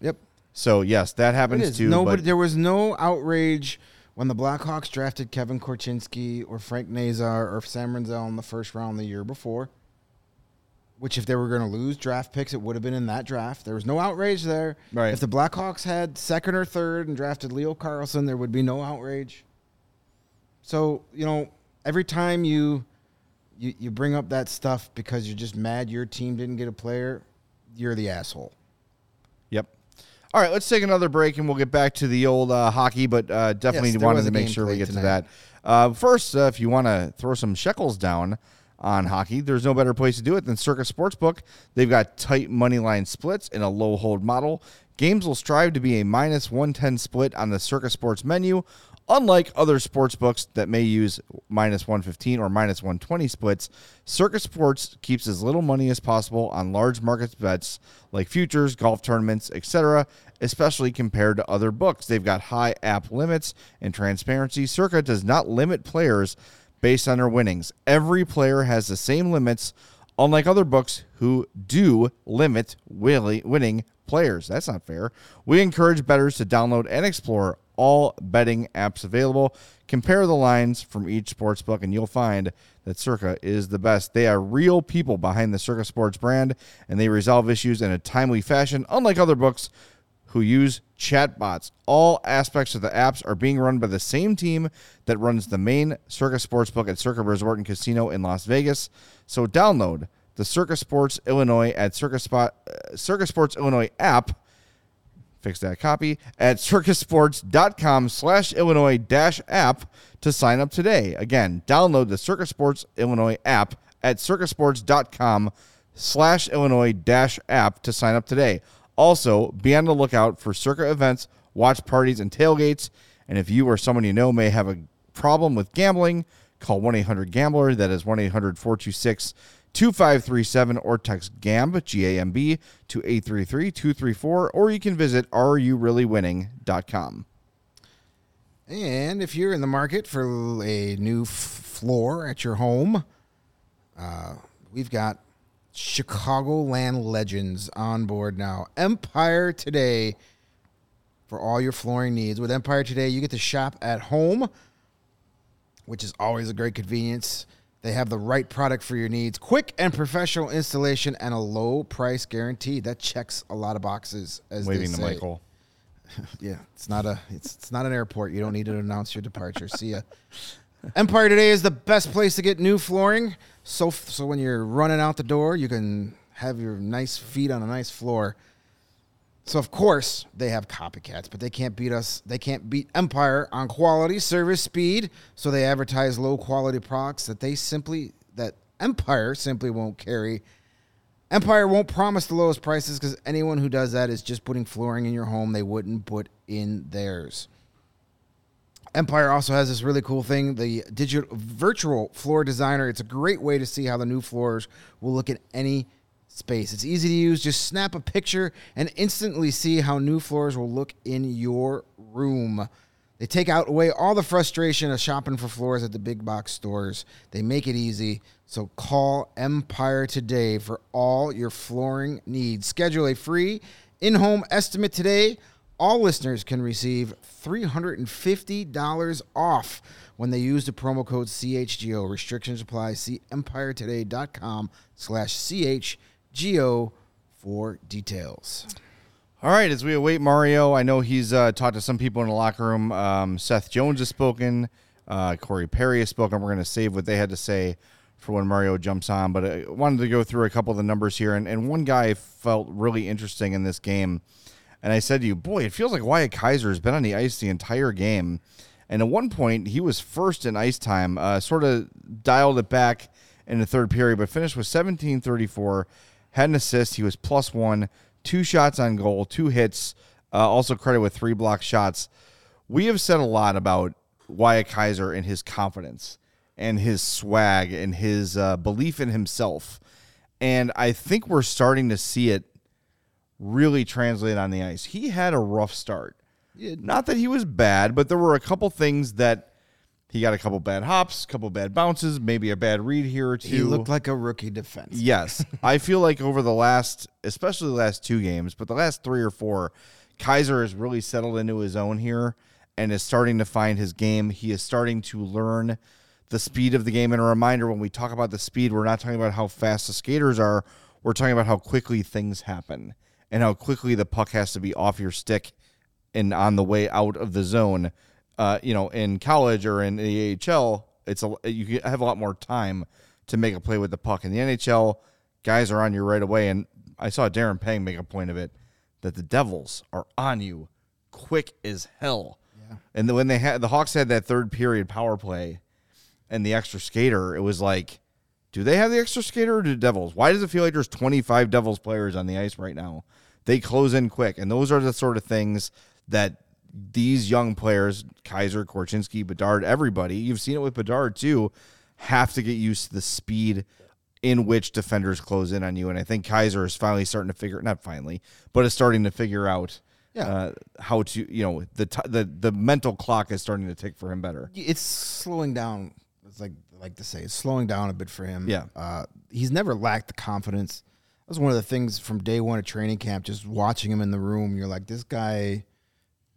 Yep. So yes, that happens too. Nobody, but there was no outrage when the Blackhawks drafted Kevin Korchinski or Frank Nazar or Sam Rinzel in the first round the year before. Which, if they were going to lose draft picks, it would have been in that draft. There was no outrage there. Right. If the Blackhawks had second or third and drafted Leo Carlsson, there would be no outrage. So you know, every time you you, you bring up that stuff because you're just mad your team didn't get a player, you're the asshole. Yep. All right, let's take another break and we'll get back to the old uh, hockey, but uh, definitely Yes, wanted to make sure we get to that. Uh, first, uh, if you want to throw some shekels down on hockey, there's no better place to do it than Circa Sportsbook. They've got tight money line splits in a low hold model. Games will strive to be a minus 110 split on the Circa Sports menu. Unlike other sports books that may use minus 115 or minus 120 splits, Circa Sports keeps as little money as possible on large market bets like futures, golf tournaments, etc., especially compared to other books. They've got high app limits and transparency. Circa does not limit players based on their winnings. Every player has the same limits, unlike other books who do limit winning players. That's not fair. We encourage bettors to download and explore all betting apps available. Compare the lines from each sports book, and you'll find that Circa is the best. They are real people behind the Circa Sports brand, and they resolve issues in a timely fashion, unlike other books who use chatbots. All aspects of the apps are being run by the same team that runs the main Circa Sportsbook at Circa Resort and Casino in Las Vegas. So download the Circa Sports Illinois at Circa, Spot, uh, Circa Sports Illinois app fix that copy at circasports.com slash illinois dash app to sign up today. Again download the circa sports illinois app at circasports.com slash illinois dash app to sign up today. Also be on the lookout for circa events watch parties and tailgates. And if you or someone you know may have a problem with gambling call 1-800-gambler that is 1-800-426 2537 or text GAMB, G-A-M-B, to 833-234, or you can visit areyoureallywinning.com. And if you're in the market for a new f- floor at your home, uh, we've got Chicagoland Legends on board now. Empire Today for all your flooring needs. With Empire Today, you get to shop at home, which is always a great convenience. They have the right product for your needs, quick and professional installation, and a low price guarantee. That checks a lot of boxes. As they Waving to. Michael. Yeah, it's not a it's, it's not an airport. You don't need to announce your departure. See ya. Empire Today is the best place to get new flooring. So so when you're running out the door, you can have your nice feet on a nice floor. So of course they have copycats, but they can't beat us. They can't beat Empire on quality, service, speed. So they advertise low quality products that they simply that Empire simply won't carry. Empire won't promise the lowest prices because anyone who does that is just putting flooring in your home they wouldn't put in theirs. Empire also has this really cool thing, the digital virtual floor designer. It's a great way to see how the new floors will look in any space. It's easy to use. Just snap a picture and instantly see how new floors will look in your room. They take out away all the frustration of shopping for floors at the big box stores. They make it easy. So call Empire today for all your flooring needs. Schedule a free in-home estimate today. All listeners can receive $350 off when they use the promo code CHGO. Restrictions apply. See empiretoday.com slash CHGO for details. All right, as we await Mario, I know he's uh, talked to some people in the locker room. Um, Seth Jones has spoken. Uh, Corey Perry has spoken. We're going to save what they had to say for when Mario jumps on. But I wanted to go through a couple of the numbers here. And, and one guy felt really interesting in this game. And I said to you, boy, it feels like Wyatt Kaiser has been on the ice the entire game. And at one point, he was first in ice time, uh, sort of dialed it back in the third period, but finished with 1734, had an assist. He was plus one, two shots on goal, two hits, uh, also credit with three block shots. We have said a lot about Wyatt Kaiser and his confidence and his swag and his uh, belief in himself. And I think we're starting to see it really translate on the ice. He had a rough start. Not that he was bad, but there were a couple things that he got a couple bad hops, a couple bad bounces, maybe a bad read here or two. He looked like a rookie defense. Yes. I feel like over the last, especially the last two games, but the last three or four, Kaiser has really settled into his own here and is starting to find his game. He is starting to learn the speed of the game. And a reminder when we talk about the speed, we're not talking about how fast the skaters are, we're talking about how quickly things happen and how quickly the puck has to be off your stick and on the way out of the zone. Uh, you know, in college or in the AHL, it's a you have a lot more time to make a play with the puck. In the NHL, guys are on you right away. And I saw Darren Pang make a point of it that the Devils are on you quick as hell. Yeah. And then when they had the Hawks had that third period power play and the extra skater, it was like, do they have the extra skater or do Devils? Why does it feel like there's 25 Devils players on the ice right now? They close in quick. And those are the sort of things that these young players, Kaiser, Korchinski, Bedard, everybody, you've seen it with Bedard too, have to get used to the speed in which defenders close in on you. And I think Kaiser is finally starting to figure, not finally, but is starting to figure out Yeah. uh, how to, you know, the, t- the the mental clock is starting to tick for him better. it's slowing down. It's like like to say, it's slowing down a bit for him. Yeah. uh, he's never lacked the confidence. That was one of the things from day one of training camp. Just watching him in the room, you're like, this guy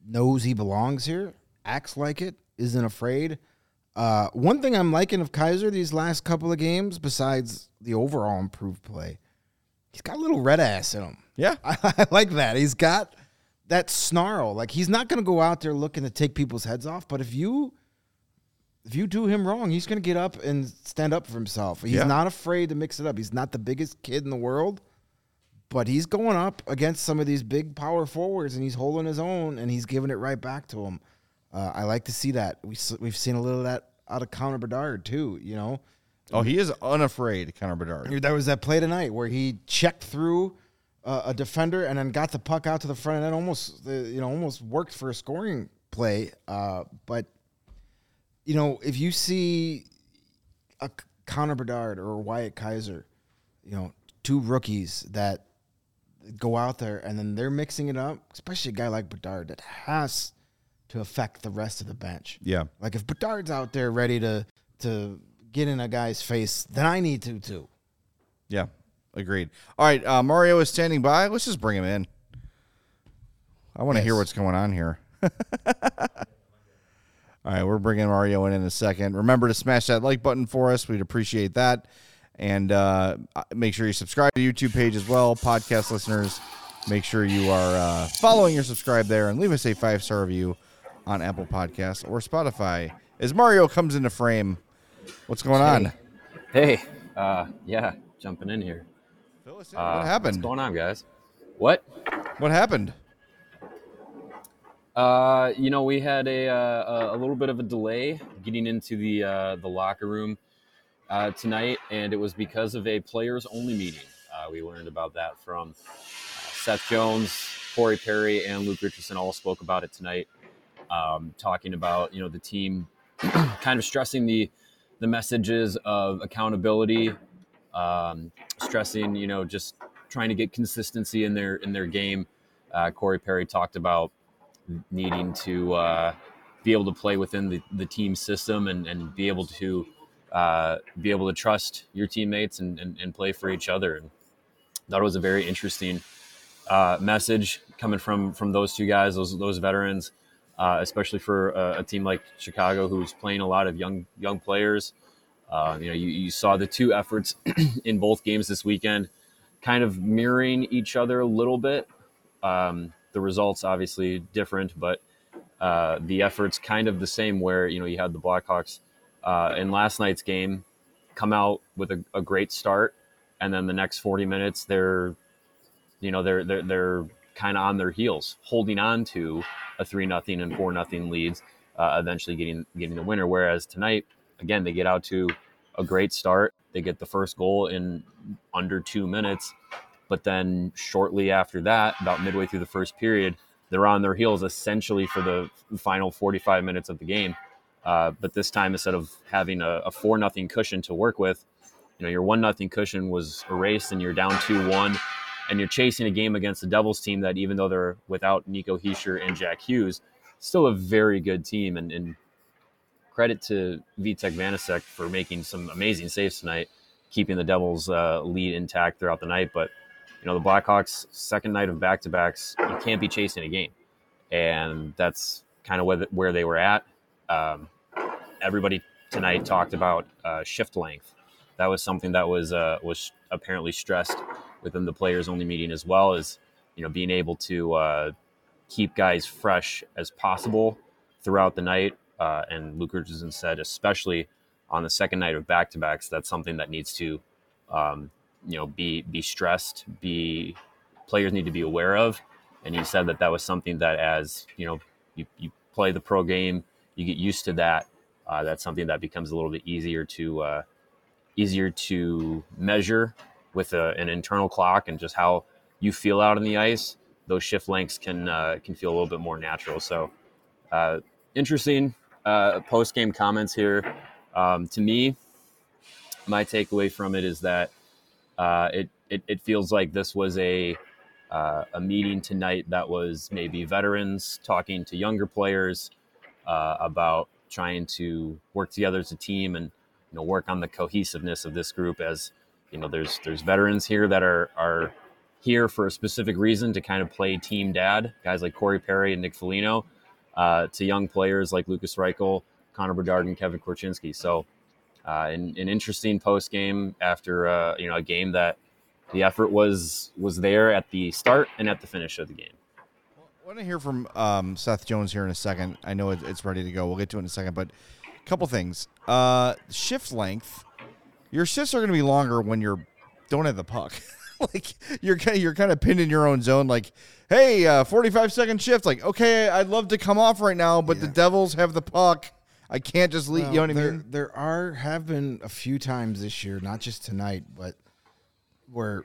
knows he belongs here, acts like it, isn't afraid. Uh, one thing I'm liking of Kaiser these last couple of games, besides the overall improved play, he's got a little red ass in him. Yeah. I, I like that. He's got that snarl. Like he's not going to go out there looking to take people's heads off, but if you if you do him wrong, he's going to get up and stand up for himself. He's Yeah. not afraid to mix it up. He's not the biggest kid in the world, but he's going up against some of these big power forwards and he's holding his own and he's giving it right back to him. Uh, I like to see that. We, we've seen a little of that out of Connor Bedard too. You know, Oh, he is unafraid, Connor Bedard. there was that play tonight where he checked through uh, a defender and then got the puck out to the front and almost uh, you know almost worked for a scoring play. Uh, but you know if you see a Connor Bedard or Wyatt Kaiser, you know two rookies that go out there and then they're mixing it up, especially a guy like Bedard that has to affect the rest of the bench. Yeah. Like if Bedard's out there ready to to get in a guy's face, then I need to too. Yeah. Agreed. All right. Uh, Mario is standing by. Let's just bring him in. I want to hear what's going on here. All right, we're bringing Mario in in a second. Remember to smash that like button for us. We'd appreciate that. And uh, make sure you subscribe to the YouTube page as well. Podcast listeners, make sure you are uh, following or subscribe there and leave us a five star review on Apple Podcasts or Spotify. As Mario comes into frame, what's going on? Hey, uh, yeah, jumping in here. In. Uh, what What's happened? going on, guys? What? What happened? Uh, you know, we had a, uh, a little bit of a delay getting into the uh, the locker room uh, tonight, and it was because of a players only meeting. Uh, we learned about that from uh, Seth Jones, Corey Perry, and Luke Richardson all spoke about it tonight, um, talking about you know the team kind of stressing the the messages of accountability, um, stressing you know just trying to get consistency in their in their game. Uh, Corey Perry talked about needing to uh, be able to play within the, the team system and, and be able to uh, be able to trust your teammates and, and, and play for each other. And it was a very interesting uh, message coming from from those two guys, those those veterans, uh, especially for a, a team like Chicago, who's playing a lot of young young players. Uh, you know, you, you saw the two efforts in both games this weekend, kind of mirroring each other a little bit. Um, the results obviously different, but uh, the efforts kind of the same. Where you know you had the Blackhawks uh, in last night's game come out with a, a great start, and then the next 40 minutes they're you know they're they're they're kind of on their heels, holding on to a three nothing and four nothing leads, uh, eventually getting getting the winner. Whereas tonight, again, they get out to a great start. They get the first goal in under two minutes, but then shortly after that, about midway through the first period, they're on their heels essentially for the final 45 minutes of the game. Uh, but this time, instead of having a, a four nothing cushion to work with, you know your one nothing cushion was erased, and you're down two one, and you're chasing a game against the Devils team that even though they're without Nico Hischier and Jack Hughes, still a very good team. And, and credit to Vitek Vanecek for making some amazing saves tonight, keeping the Devils' uh, lead intact throughout the night. But you know the Blackhawks' second night of back to backs, you can't be chasing a game, and that's kind of where, where they were at. Um, everybody tonight talked about uh, shift length. That was something that was uh, was apparently stressed within the players only meeting as well as you know being able to uh, keep guys fresh as possible throughout the night. Uh, and Luke Richardson said, especially on the second night of back to backs, that's something that needs to um, you know be be stressed, be players need to be aware of. And he said that that was something that as you know you, you play the pro game, you get used to that. Uh, that's something that becomes a little bit easier to uh, easier to measure with a, an internal clock and just how you feel out on the ice. Those shift lengths can uh, can feel a little bit more natural. So uh, interesting uh, post game comments here. Um, to me, my takeaway from it is that uh, it, it, it feels like this was a uh, a meeting tonight that was maybe veterans talking to younger players uh, about trying to work together as a team and you know work on the cohesiveness of this group as you know there's there's veterans here that are are here for a specific reason to kind of play team dad guys like Corey Perry and Nick Foligno uh, to young players like Lucas Reichel, Connor Bedard, and Kevin Korchinski. So uh, an, an interesting post game after uh, you know a game that the effort was was there at the start and at the finish of the game. I want to hear from um, Seth Jones here in a second. I know it's ready to go. We'll get to it in a second, but a couple things. Uh, shift length. Your shifts are going to be longer when you're don't have the puck. like you're kind of, you're kind of pinned in your own zone. Like, hey, uh, 45 second shift. Like, okay, I'd love to come off right now, but the Devils have the puck. I can't just leave. you know what I there, mean? there are have been a few times this year, not just tonight, but where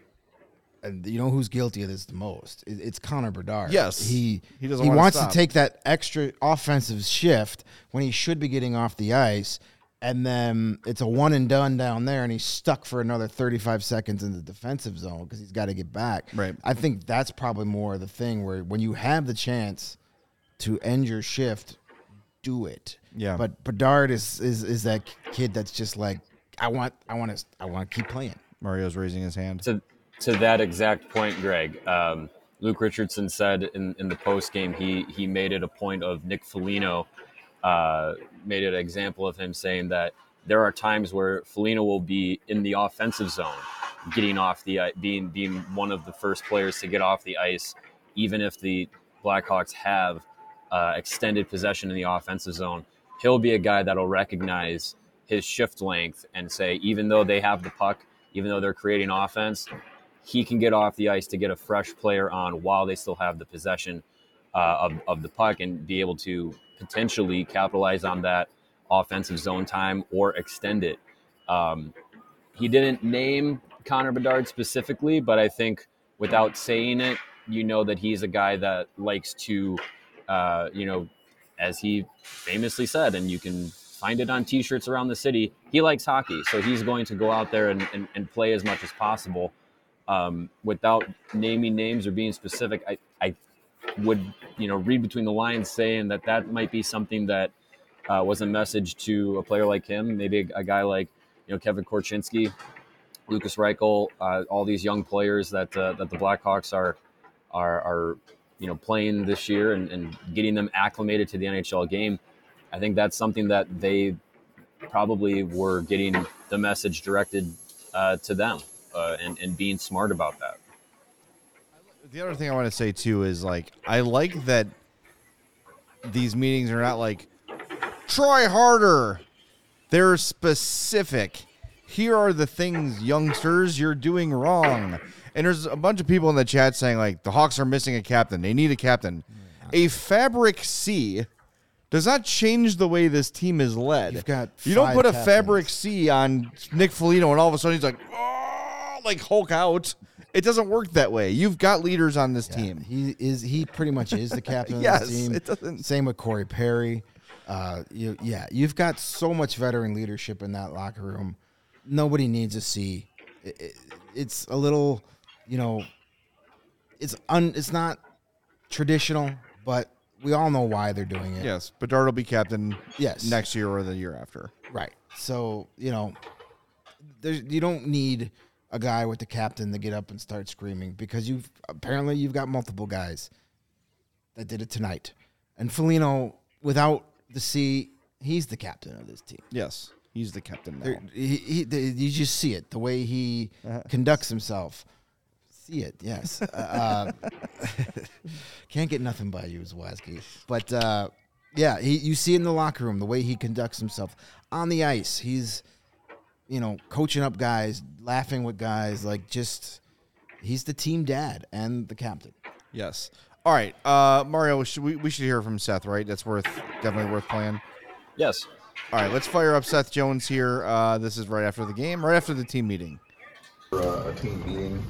you know who's guilty of this the most? It's Connor Bedard. Yes. he He doesn't he wanna wants stop. to take that extra offensive shift when he should be getting off the ice, and then it's a one and done down there, and he's stuck for another thirty five seconds in the defensive zone because he's got to get back. Right. I think that's probably more the thing where when you have the chance to end your shift, do it. Yeah. But Bedard is is is that kid that's just like I want I want to I want to keep playing. Mario's raising his hand. to to that exact point, Greg. Um, Luke Richardson said in, in the post game he he made it a point of Nick Foligno uh, made it an example of him saying that there are times where Foligno will be in the offensive zone, getting off the being being one of the first players to get off the ice, even if the Blackhawks have uh, extended possession in the offensive zone. He'll be a guy that'll recognize his shift length and say, even though they have the puck, even though they're creating offense, he can get off the ice to get a fresh player on while they still have the possession uh, of, of the puck and be able to potentially capitalize on that offensive zone time or extend it. Um, he didn't name Connor Bedard specifically, but I think without saying it, you know that he's a guy that likes to, uh, you know, as he famously said, and you can find it on t-shirts around the city, he likes hockey. So he's going to go out there and, and, and play as much as possible. Um, without naming names or being specific, I, I would, you know, read between the lines saying that that might be something that uh, was a message to a player like him, maybe a, a guy like, you know, Kevin Korchinski, Lucas Reichel, uh, all these young players that uh, that the Blackhawks are are, are you know playing this year and, and getting them acclimated to the NHL game. I think that's something that they probably were getting the message directed uh, to them uh, and, and being smart about that. The other thing I want to say too is like I like that these meetings are not like try harder. They're specific. here are the things, youngsters, you're doing wrong. And there's a bunch of people in the chat saying like the Hawks are missing a captain. They need a captain. A fabric C does not change the way this team is led. You've got you don't five put a captains. fabric C on Nick Foligno and all of a sudden he's like, oh, like Hulk out. It doesn't work that way. You've got leaders on this team. He is he pretty much is the captain Yes, of the team. it doesn't- Same with Corey Perry. Uh, you, yeah, you've got so much veteran leadership in that locker room. Nobody needs a C. It, it, it's a little, you know, it's un, it's not traditional, but we all know why they're doing it. Yes, Bedard will be captain Yes. next year or the year after. Right. So you know, there's you don't need a guy with the captain to get up and start screaming because you've apparently you've got multiple guys that did it tonight, and Foligno without the C, he's the captain of this team. Yes, he's the captain now. There- He, he, you just see it the way he Uh-huh. conducts himself. See it, yes. uh, uh, can't get nothing by you, Zawaski. But uh, yeah, he, you see in the locker room the way he conducts himself on the ice. He's, you know, coaching up guys, laughing with guys, like just he's the team dad and the captain. Yes. All right, uh, Mario. Should we we should hear from Seth, right? That's worth definitely worth playing. Yes. All right, let's fire up Seth Jones here. Uh, this is right after the game, right after the team meeting. uh, a team meeting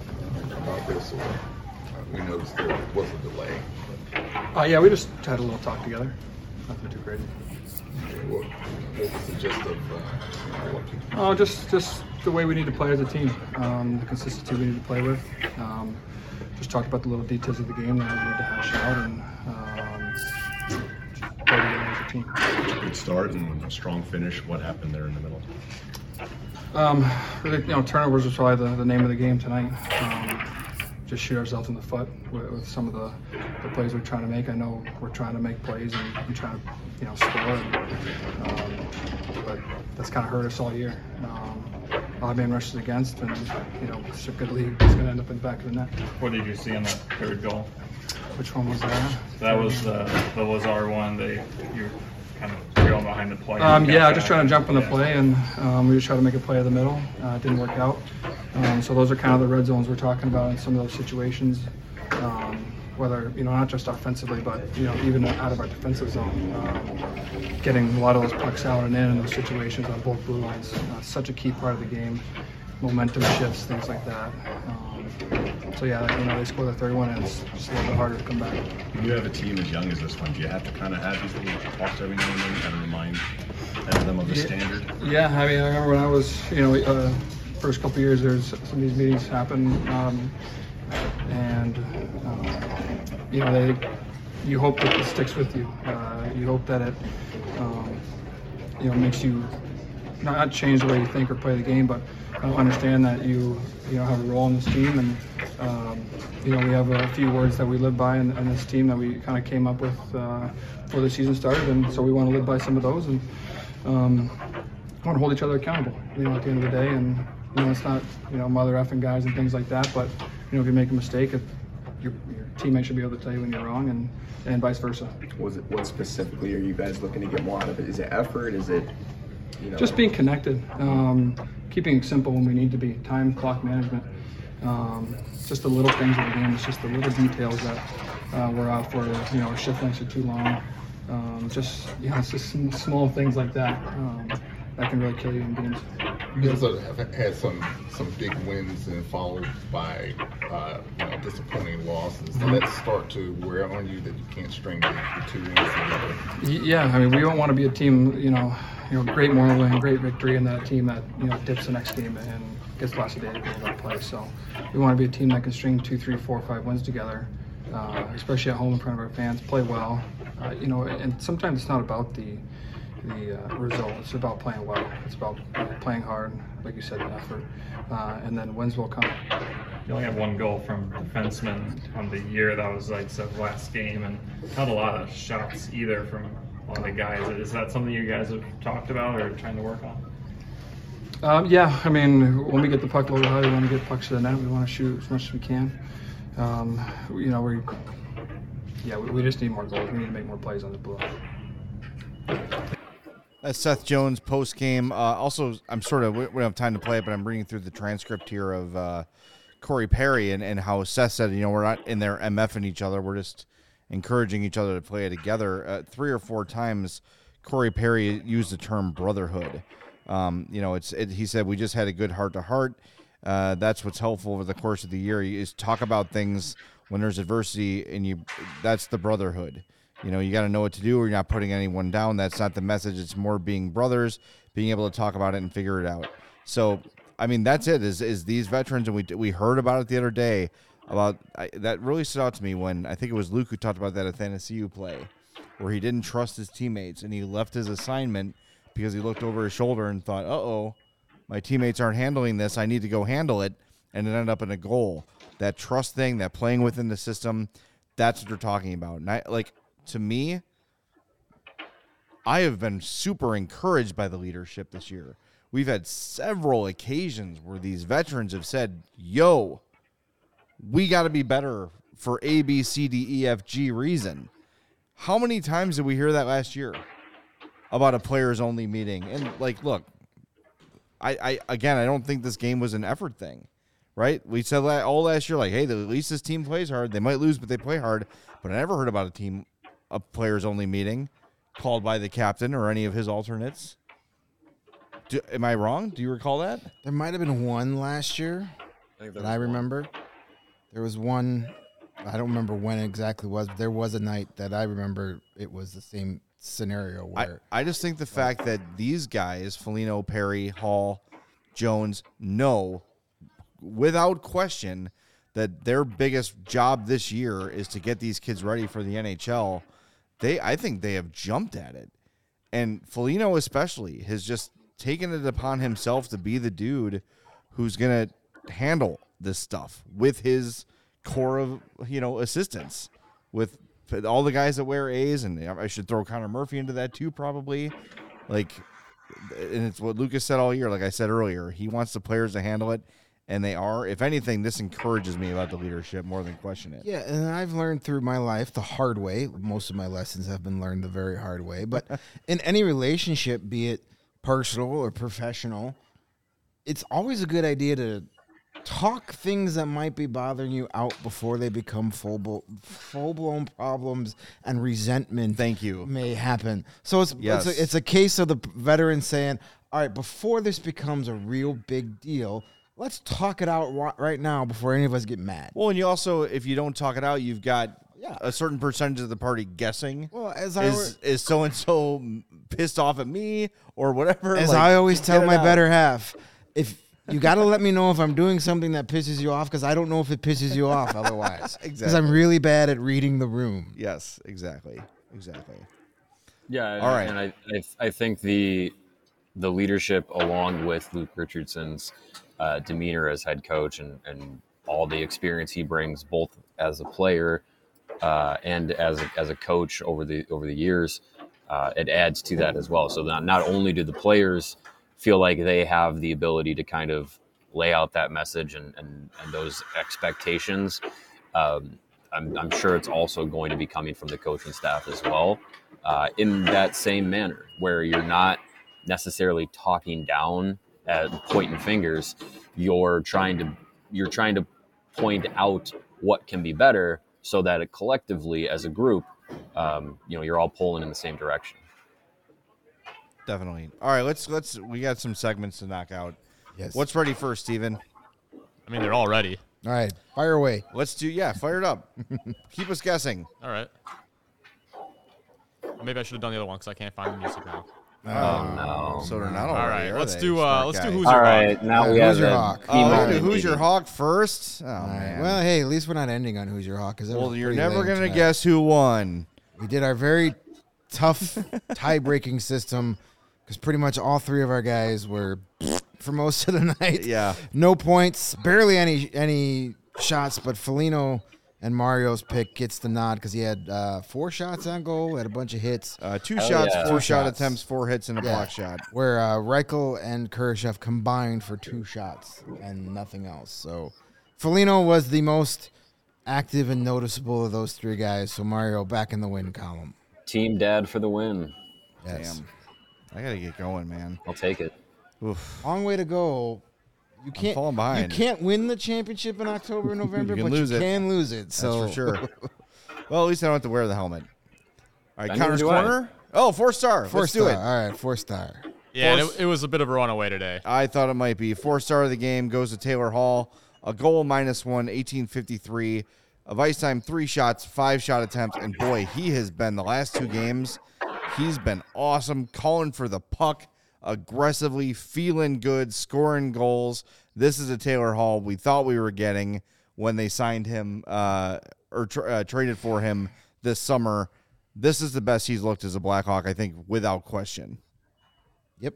about this, or uh, we noticed there was a delay. Uh, yeah, we just had a little talk together. Nothing too crazy. What, what was the gist of uh, what you Oh, just just the way we need to play as a team, um, the consistency we need to play with. Um, just talked about the little details of the game that we need to hash out and um, just play together as a team. good start and a strong finish. What happened there in the middle? Um, really, you know, turnovers was probably the, the name of the game tonight. Um, just shoot ourselves in the foot with, with some of the, the plays we're trying to make. I know we're trying to make plays and, and trying to, you know, score. And, um, but that's kind of hurt us all year. Um, odd man rushes against, and you know, it's a good league. It's going to end up in the back of the net. What did you see in that third goal? Which one was that? That was uh, the Lazar one. They you kind of trailing behind the play. Um, yeah, just trying to jump on the play, and um, we just tried to make a play of the middle. Uh, it didn't work out. Um, so those are kind of the red zones we're talking about in some of those situations. Um, whether you know, not just offensively, but you know, even out of our defensive zone, um, getting a lot of those pucks out and in in those situations on both blue lines. Uh, such a key part of the game. Momentum shifts, things like that. So yeah, you know, they score the third one, and it's just a little bit harder to come back. When you have a team as young as this one, do you have to kind of have these little talks every now and then, kind of remind them of the standard? Yeah, I mean, I remember when I was, you know, uh, first couple years, there's some of these meetings happen, um, and um, you know, they, you hope that it sticks with you. Uh, you hope that it, um, you know, makes you not change the way you think or play the game, but uh, understand that you, you know, have a role in this team, and um, you know, we have a few words that we live by in, in this team that we kind of came up with uh, before the season started, and so we want to live by some of those, and um, want to hold each other accountable. You know, at the end of the day, and you know, it's not you know mother effing guys and things like that, but you know, if you make a mistake, if your, your teammate should be able to tell you when you're wrong, and and vice versa. Was it what specifically are you guys looking to get more out of it? Is it effort? Is it you know Just being connected, um, keeping it simple when we need to be, time, clock management. Um, just the little things of the game. It's just the little details that uh, we're out for. You know, our shift lengths are too long. Um, just know, it's just small things like that um, that can really kill you in games. You guys have had some some big wins and followed by uh, you know disappointing losses. Did that start to wear on you that you can't string the, the two wins together? Yeah, I mean, we don't want to be a team, you know, you know, great moral win, great victory, and that team that you know dips the next game and gets lots of day to build up play. So we want to be a team that can string two, three, four, five wins together, uh, especially at home in front of our fans, play well, uh, you know, and sometimes it's not about the the uh, result. It's about playing well. It's about playing hard, like you said, the effort, uh, and then wins will come. You only have one goal from defenseman on the year. That was like the last game, and not a lot of shots either from a lot of the guys. Is that something you guys have talked about or trying to work on? Um, yeah, I mean, when we get the puck a little high, we want to get pucks to the net. We want to shoot as much as we can. Um, you know, we, yeah, we, we just need more goals. We need to make more plays on the blue. Line. Seth Jones post game. Uh, also, I'm sort of we we don't have time to play it, but I'm reading through the transcript here of uh, Corey Perry and, and how Seth said, you know, we're not in there MFing each other. We're just encouraging each other to play together. Uh, three or four times, Corey Perry used the term brotherhood. Um, you know, it's it, he said we just had a good heart to heart. Uh, that's what's helpful over the course of the year is talk about things when there's adversity, and you that's the brotherhood. You know, you got to know what to do, or you're not putting anyone down. That's not the message. It's more being brothers, being able to talk about it and figure it out. So, I mean, that's it. Is is these veterans, and we we heard about it the other day about I, that really stood out to me when I think it was Luke who talked about that Athanasiou play, where he didn't trust his teammates and he left his assignment because he looked over his shoulder and thought, "Uh oh, my teammates aren't handling this. I need to go handle it," and it ended up in a goal. That trust thing, that playing within the system, that's what they're talking about. And I like to me, I have been super encouraged by the leadership this year. We've had several occasions where these veterans have said, "Yo, we got to be better for A, B, C, D, E, F, G reason." How many times did we hear that last year about a players only meeting? And like, look, I, I again, I don't think this game was an effort thing, right? We said that all last year, like, hey, at least this team plays hard. They might lose, but they play hard. But I never heard about a team, a players only meeting called by the captain or any of his alternates. Do, am I wrong? Do you recall that? There might have been one last year that I remember. There was one. I don't remember when it exactly was. But there was a night that I remember. It was the same scenario I, where I just think the fact that these guys, Foligno, Perry, Hall, Jones, know without question that their biggest job this year is to get these kids ready for the NHL. They, I think, they have jumped at it, and Foligno especially has just taken it upon himself to be the dude who's gonna handle this stuff with his core of you know assistants with all the guys that wear A's, and I should throw Connor Murphy into that too, probably. Like, and it's what Lucas said all year. Like I said earlier, he wants the players to handle it, and they are. If anything, this encourages me about the leadership more than question it. Yeah, and I've learned through my life the hard way. Most of my lessons have been learned the very hard way. But in any relationship, be it personal or professional, it's always a good idea to talk things that might be bothering you out before they become full full blown problems and resentment. Thank you. May happen. So it's Yes. it's, a, it's a case of the veteran saying, "All right, before this becomes a real big deal." Let's talk it out right now before any of us get mad. Well, and you also, if you don't talk it out, you've got Yeah. a certain percentage of the party guessing. Well, as I is is so and so pissed off at me or whatever. As like, I always tell my out. better half, if you got to let me know if I'm doing something that pisses you off, because I don't know if it pisses you off otherwise. Because I'm really bad at reading the room. Yes, exactly, exactly. Yeah. All right. And I, I, I think the the leadership, along with Luke Richardson's uh, demeanor as head coach and, and all the experience he brings, both as a player uh, and as a, as a coach over the over the years, uh, it adds to that as well. So not not only do the players feel like they have the ability to kind of lay out that message and and, and those expectations. Um, I'm, I'm sure it's also going to be coming from the coaching staff as well, uh, in that same manner, where you're not necessarily talking down at pointing fingers. You're trying to you're trying to point out what can be better, so that it collectively, as a group, um, you know, you're all pulling in the same direction. Definitely. All right, let's let's we got some segments to knock out. Yes. What's ready first, Steven? I mean, they're all ready. All right, fire away. Let's do yeah, fire it up. Keep us guessing. All right. Maybe I should have done the other one because I can't find the music now. Oh no! So they're not all, All ready, right, are let's they? do uh, let's guy. do who's All your right, hawk. now Yeah, we who's have your hawk? Oh, we're do who's your hawk first? Oh All right. man. Well, hey, at least we're not ending on who's your hawk. Because well, you're never gonna guess who won. We did our very tough tie-breaking system because pretty much all three of our guys were for most of the night. Yeah. no points, barely any any shots, but Foligno and Mario's pick gets the nod because he had uh, four shots on goal, had a bunch of hits. Uh, two Hell shots, yeah. four Two shot shots. attempts, four hits, and a Yeah. block shot. Where uh, Reichel and Kurashev combined for two shots and nothing else. So Foligno was the most active and noticeable of those three guys. So Mario back in the win column. Team Dad for the win. Yes. Damn. I gotta get going, man. I'll take it. Oof. Long way to go. You can't falling behind. You can't win the championship in October and November, You but lose you it. can lose it. So That's for sure. well, at least I don't have to wear the helmet. All right, Neither Connor's I. corner. Oh, four star. four Let's star. do it. All right, four star. Yeah, and Force- it, it was a bit of a runaway today. I thought it might be. Four star of the game goes to Taylor Hall. A goal minus one, 1853. Of ice time, three shots, five shot attempts. And boy, he has been the last two games. He's been awesome, calling for the puck, aggressively, feeling good, scoring goals. This is a Taylor Hall we thought we were getting when they signed him uh, or tra- uh, traded for him this summer. This is the best he's looked as a Blackhawk, I think, without question. Yep,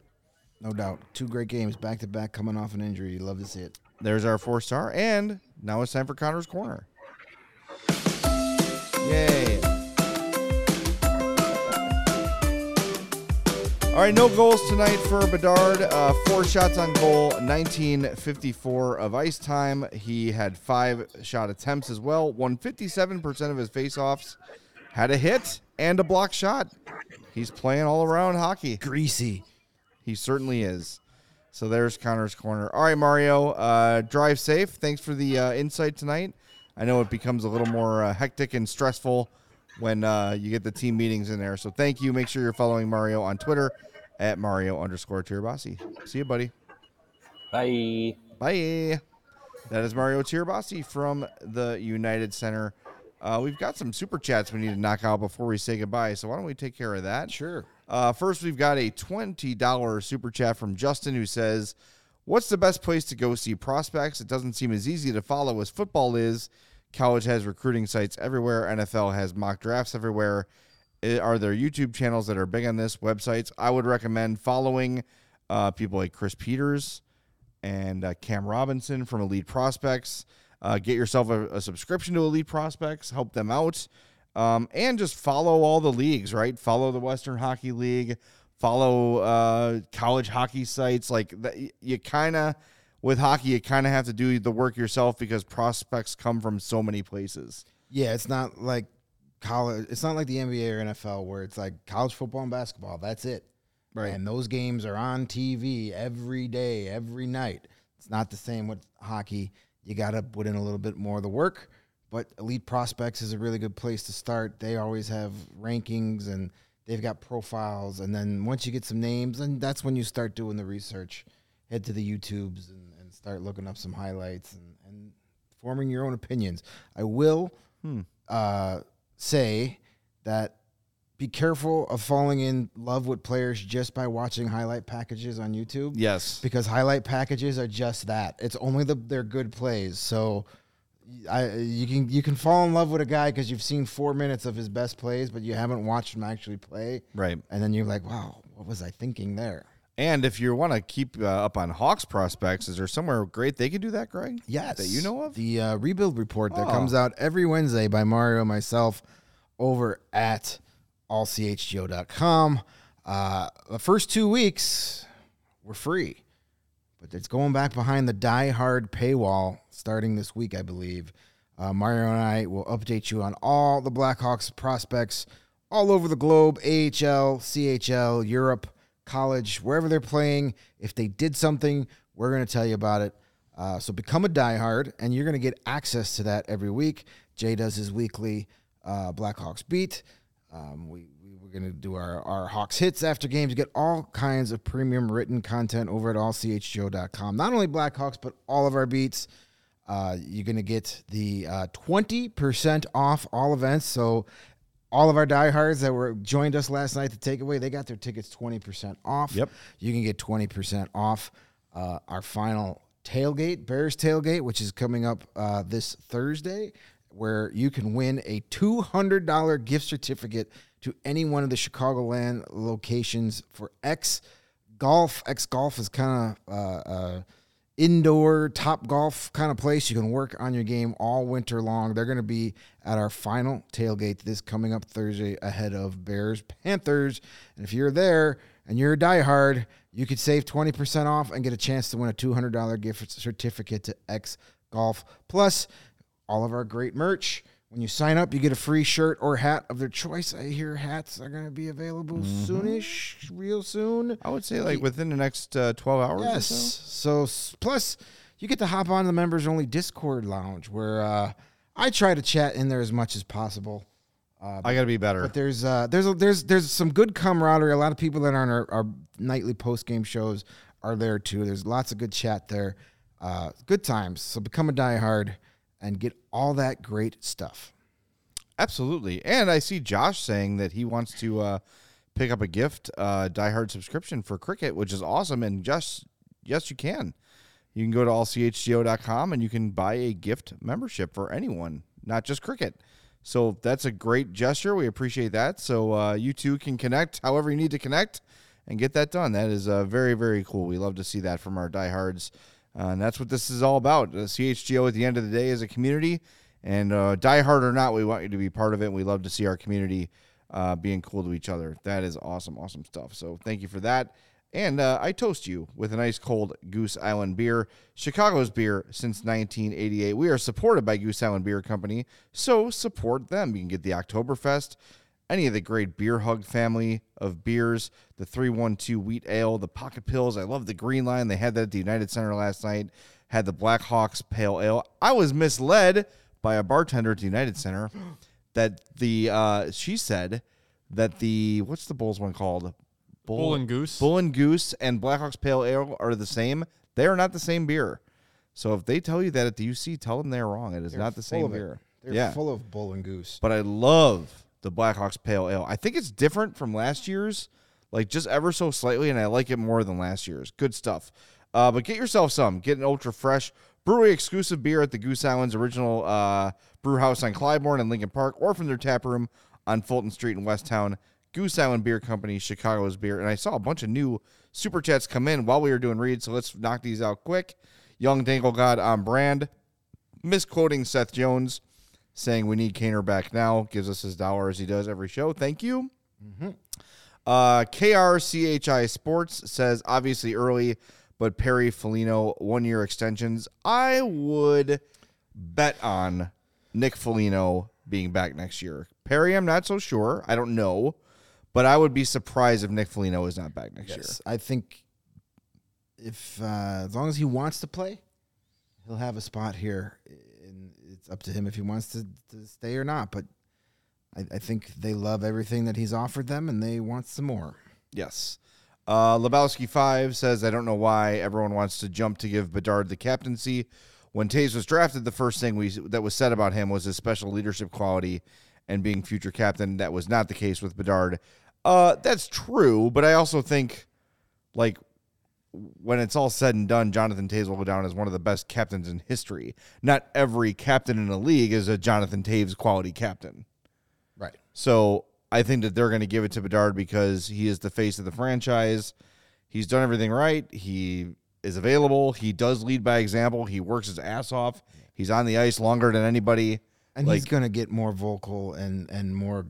no doubt. Two great games back to back, coming off an injury. You love to see it. There's our four star. And now it's time for Connor's Corner. Yay. All right, no goals tonight for Bedard. Uh, four shots on goal, 1954 of ice time. He had five shot attempts as well. Won 57% of his faceoffs. Had a hit and a block shot. He's playing all around hockey. Greasy. He certainly is. So there's Connor's corner. All right, Mario, uh, drive safe. Thanks for the uh, insight tonight. I know it becomes a little more uh, hectic and stressful when uh, you get the team meetings in there. So thank you. Make sure you're following Mario on Twitter at Mario underscore Tirabassi. See you, buddy. Bye. Bye. That is Mario Tirabassi from the United Center. Uh, we've got some super chats we need to knock out before we say goodbye. So why don't we take care of that? Sure. Uh, first, we've got a $20 super chat from Justin who says, What's the best place to go see prospects? It doesn't seem as easy to follow as football is. College has recruiting sites everywhere, NFL has mock drafts everywhere. I- Are there YouTube channels that are big on this? Websites? I would recommend following uh, people like Chris Peters and uh, Cam Robinson from Elite Prospects. Uh, get yourself a, a subscription to Elite Prospects, help them out, um, and just follow all the leagues, right? Follow the Western Hockey League, follow uh, college hockey sites. Like that, you kind of, with hockey, you kind of have to do the work yourself because prospects come from so many places. Yeah, it's not like college. It's not like the NBA or NFL where it's like college football and basketball. That's it. Right. And those games are on TV every day, every night. It's not the same with hockey. You got to put in a little bit more of the work. But Elite Prospects is a really good place to start. They always have rankings and they've got profiles. And then once you get some names, and that's when you start doing the research. Head to the YouTubes and, and start looking up some highlights and, and forming your own opinions. I will uh, say that be careful of falling in love with players just by watching highlight packages on YouTube. Yes. Because highlight packages are just that. It's only the their good plays. So I you can you can fall in love with a guy because you've seen four minutes of his best plays, but you haven't watched him actually play. Right. And then you're like, wow, what was I thinking there? And if you want to keep uh, up on Hawks prospects, is there somewhere great they could do that, Greg? Yes. That you know of? The uh, rebuild report that Oh. comes out every Wednesday by Mario and myself over at allchgo.com. Uh, the first two weeks were free, but it's going back behind the die-hard paywall starting this week, I believe. Uh, Mario and I will update you on all the Blackhawks prospects all over the globe AHL, CHL, Europe, college, wherever they're playing. If they did something, we're going to tell you about it. Uh, so become a diehard, and you're going to get access to that every week. Jay does his weekly uh, Blackhawks beat. Um, we, we we're going to do our, our Hawks hits after games. You get all kinds of premium written content over at allchgo.com. Not only Blackhawks, but all of our beats. Uh, you're going to get the uh, 20% off all events. So all of our diehards that were joined us last night to take away, they got their tickets 20% off. Yep. You can get 20% off uh, our final tailgate, Bears tailgate, which is coming up uh, this Thursday, where you can win a $200 gift certificate to any one of the Chicagoland locations for X Golf. X Golf is kind of uh, uh, indoor top golf kind of place. You can work on your game all winter long. They're going to be at our final tailgate this coming up Thursday ahead of Bears Panthers. And if you're there and you're a diehard, you could save 20% off and get a chance to win a $200 gift certificate to X Golf. Plus, all of our great merch. When you sign up, you get a free shirt or hat of their choice. I hear hats are going to be available Mm-hmm. soonish, real soon. I would say like within the next uh, 12 hours Yes. or so. So plus, you get to hop on the members only Discord lounge where uh, I try to chat in there as much as possible. Uh, I got to be better. but there's uh, there's a, there's there's some good camaraderie. A lot of people that are on our, our nightly post game shows are there too. There's lots of good chat there. Uh, good times. So become a diehard and get all that great stuff. Absolutely. And I see Josh saying that he wants to uh, pick up a gift, uh, diehard subscription for cricket, which is awesome. And just yes, you can. You can go to allchgo.com and you can buy a gift membership for anyone, not just cricket. So that's a great gesture. We appreciate that. So uh, you two can connect however you need to connect and get that done. That is uh, very, very cool. We love to see that from our diehards. Uh, and that's what this is all about. The CHGO at the end of the day is a community. And uh, die hard or not, we want you to be part of it. We love to see our community uh, being cool to each other. That is awesome, awesome stuff. So thank you for that. And uh, I toast you with a nice cold Goose Island beer, Chicago's beer since 1988. We are supported by Goose Island Beer Company, so support them. You can get the Oktoberfest, any of the great Beer Hug family of beers, the 312 Wheat Ale, the Pocket Pills. I love the Green Line. They had that at the United Center last night. Had the Blackhawks Pale Ale. I was misled by a bartender at the United Center that the uh, she said that the what's the Bulls one called? Bull and Goose? Bull and Goose and Blackhawks Pale Ale are the same. They are not the same beer. So if they tell you that at the UC, tell them they're wrong. It is They're not the same beer. They're yeah, full of bull and goose. but I love the Blackhawks Pale Ale. I think it's different from last year's, like just ever so slightly, and I like it more than last year's. Good stuff. Uh, but get yourself some. Get an ultra fresh brewery exclusive beer at the Goose Island's original uh, brew house on Clybourn and Lincoln Park, or from their tap room on Fulton Street in Westtown. Goose Island Beer Company, Chicago's beer. And I saw a bunch of new super chats come in while we were doing reads, so let's knock these out quick. Young Dangle God on brand, misquoting Seth Jones, saying we need Kaner back now. Gives us his dollar as he does every show. Thank you. Uh, KRCHI Sports says obviously early, but Perry Foligno one year extensions. I would bet on Nick Foligno being back next year. Perry, I'm not so sure. I don't know, but I would be surprised if Nick Foligno is not back next year. I think if uh, as long as he wants to play, he'll have a spot here, up to him if he wants to, to stay or not. But I, I think they love everything that he's offered them, and they want some more. Yes. Uh, Lebowski five says, "I don't know why everyone wants to jump to give Bedard the captaincy. When Toews was drafted, the first thing we that was said about him was his special leadership quality and being future captain. That was not the case with Bedard. Uh, that's true, but I also think, like, when it's all said and done, Jonathan Toews will go down as one of the best captains in history. Not every captain in the league is a Jonathan Toews quality captain. Right. So I think that they're going to give it to Bedard because he is the face of the franchise. He's done everything right. He is available. He does lead by example. He works his ass off. He's on the ice longer than anybody. And like, he's going to get more vocal and and more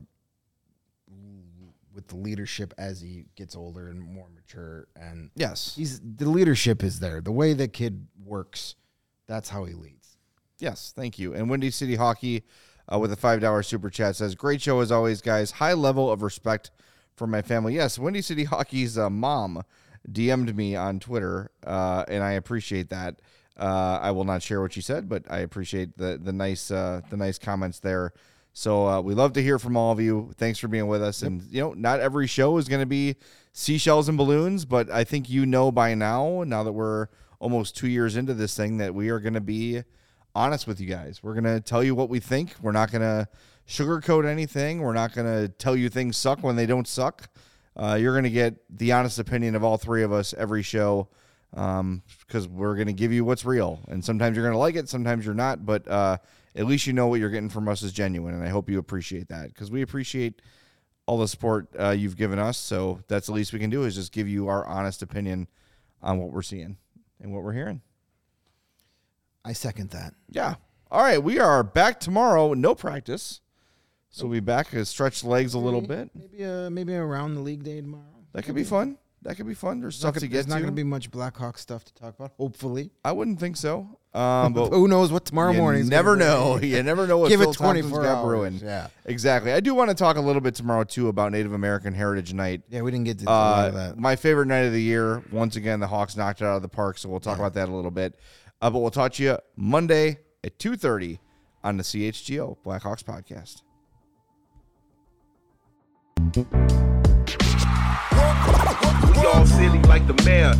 with the leadership as he gets older and more mature. And Yes. he's the leadership is there. The way the kid works, that's how he leads. Yes, thank you. And Windy City Hockey uh, with a five dollar super chat says, "Great show as always, guys. High level of respect for my family." Yes, Windy City Hockey's uh, mom DM'd me on Twitter, uh, and I appreciate that. Uh, I will not share what she said, but I appreciate the the nice uh, the nice comments there. So uh, we love to hear from all of you. Thanks for being with us. And you know, not every show is going to be seashells and balloons, but I think you know by now, now that we're almost two years into this thing, that we are going to be honest with you guys. We're going to tell you what we think. We're not going to sugarcoat anything. We're not going to tell you things suck when they don't suck. Uh, you're going to get the honest opinion of all three of us every show because we're going to give you what's real. And sometimes you're going to like it, sometimes you're not. But uh, at least you know what you're getting from us is genuine. And I hope you appreciate that because we appreciate all the support uh, you've given us. So that's the least we can do is just give you our honest opinion on what we're seeing and what we're hearing. I second that. Yeah. All right. We are back tomorrow. No practice. So we'll be back to stretch legs a little bit. Maybe uh, maybe around the league day tomorrow. That could be fun. That could be fun. There's There's stuff to gonna- get There's not going to be much Blackhawk stuff to talk about. Hopefully, I wouldn't think so. Um, but Who knows what tomorrow you morning? Never know. You never know what Give it Phil Thompson's 24 got hours, yeah. exactly. I do want to talk a little bit tomorrow too about Native American Heritage Night. Yeah, we didn't get to a lot of Uh, that. my favorite night of the year. Once again, the Hawks knocked it out of the park, so we'll talk about that a little bit. Uh, but we'll talk to you Monday at two thirty on the CHGO Blackhawks podcast. We all silly like the mayor.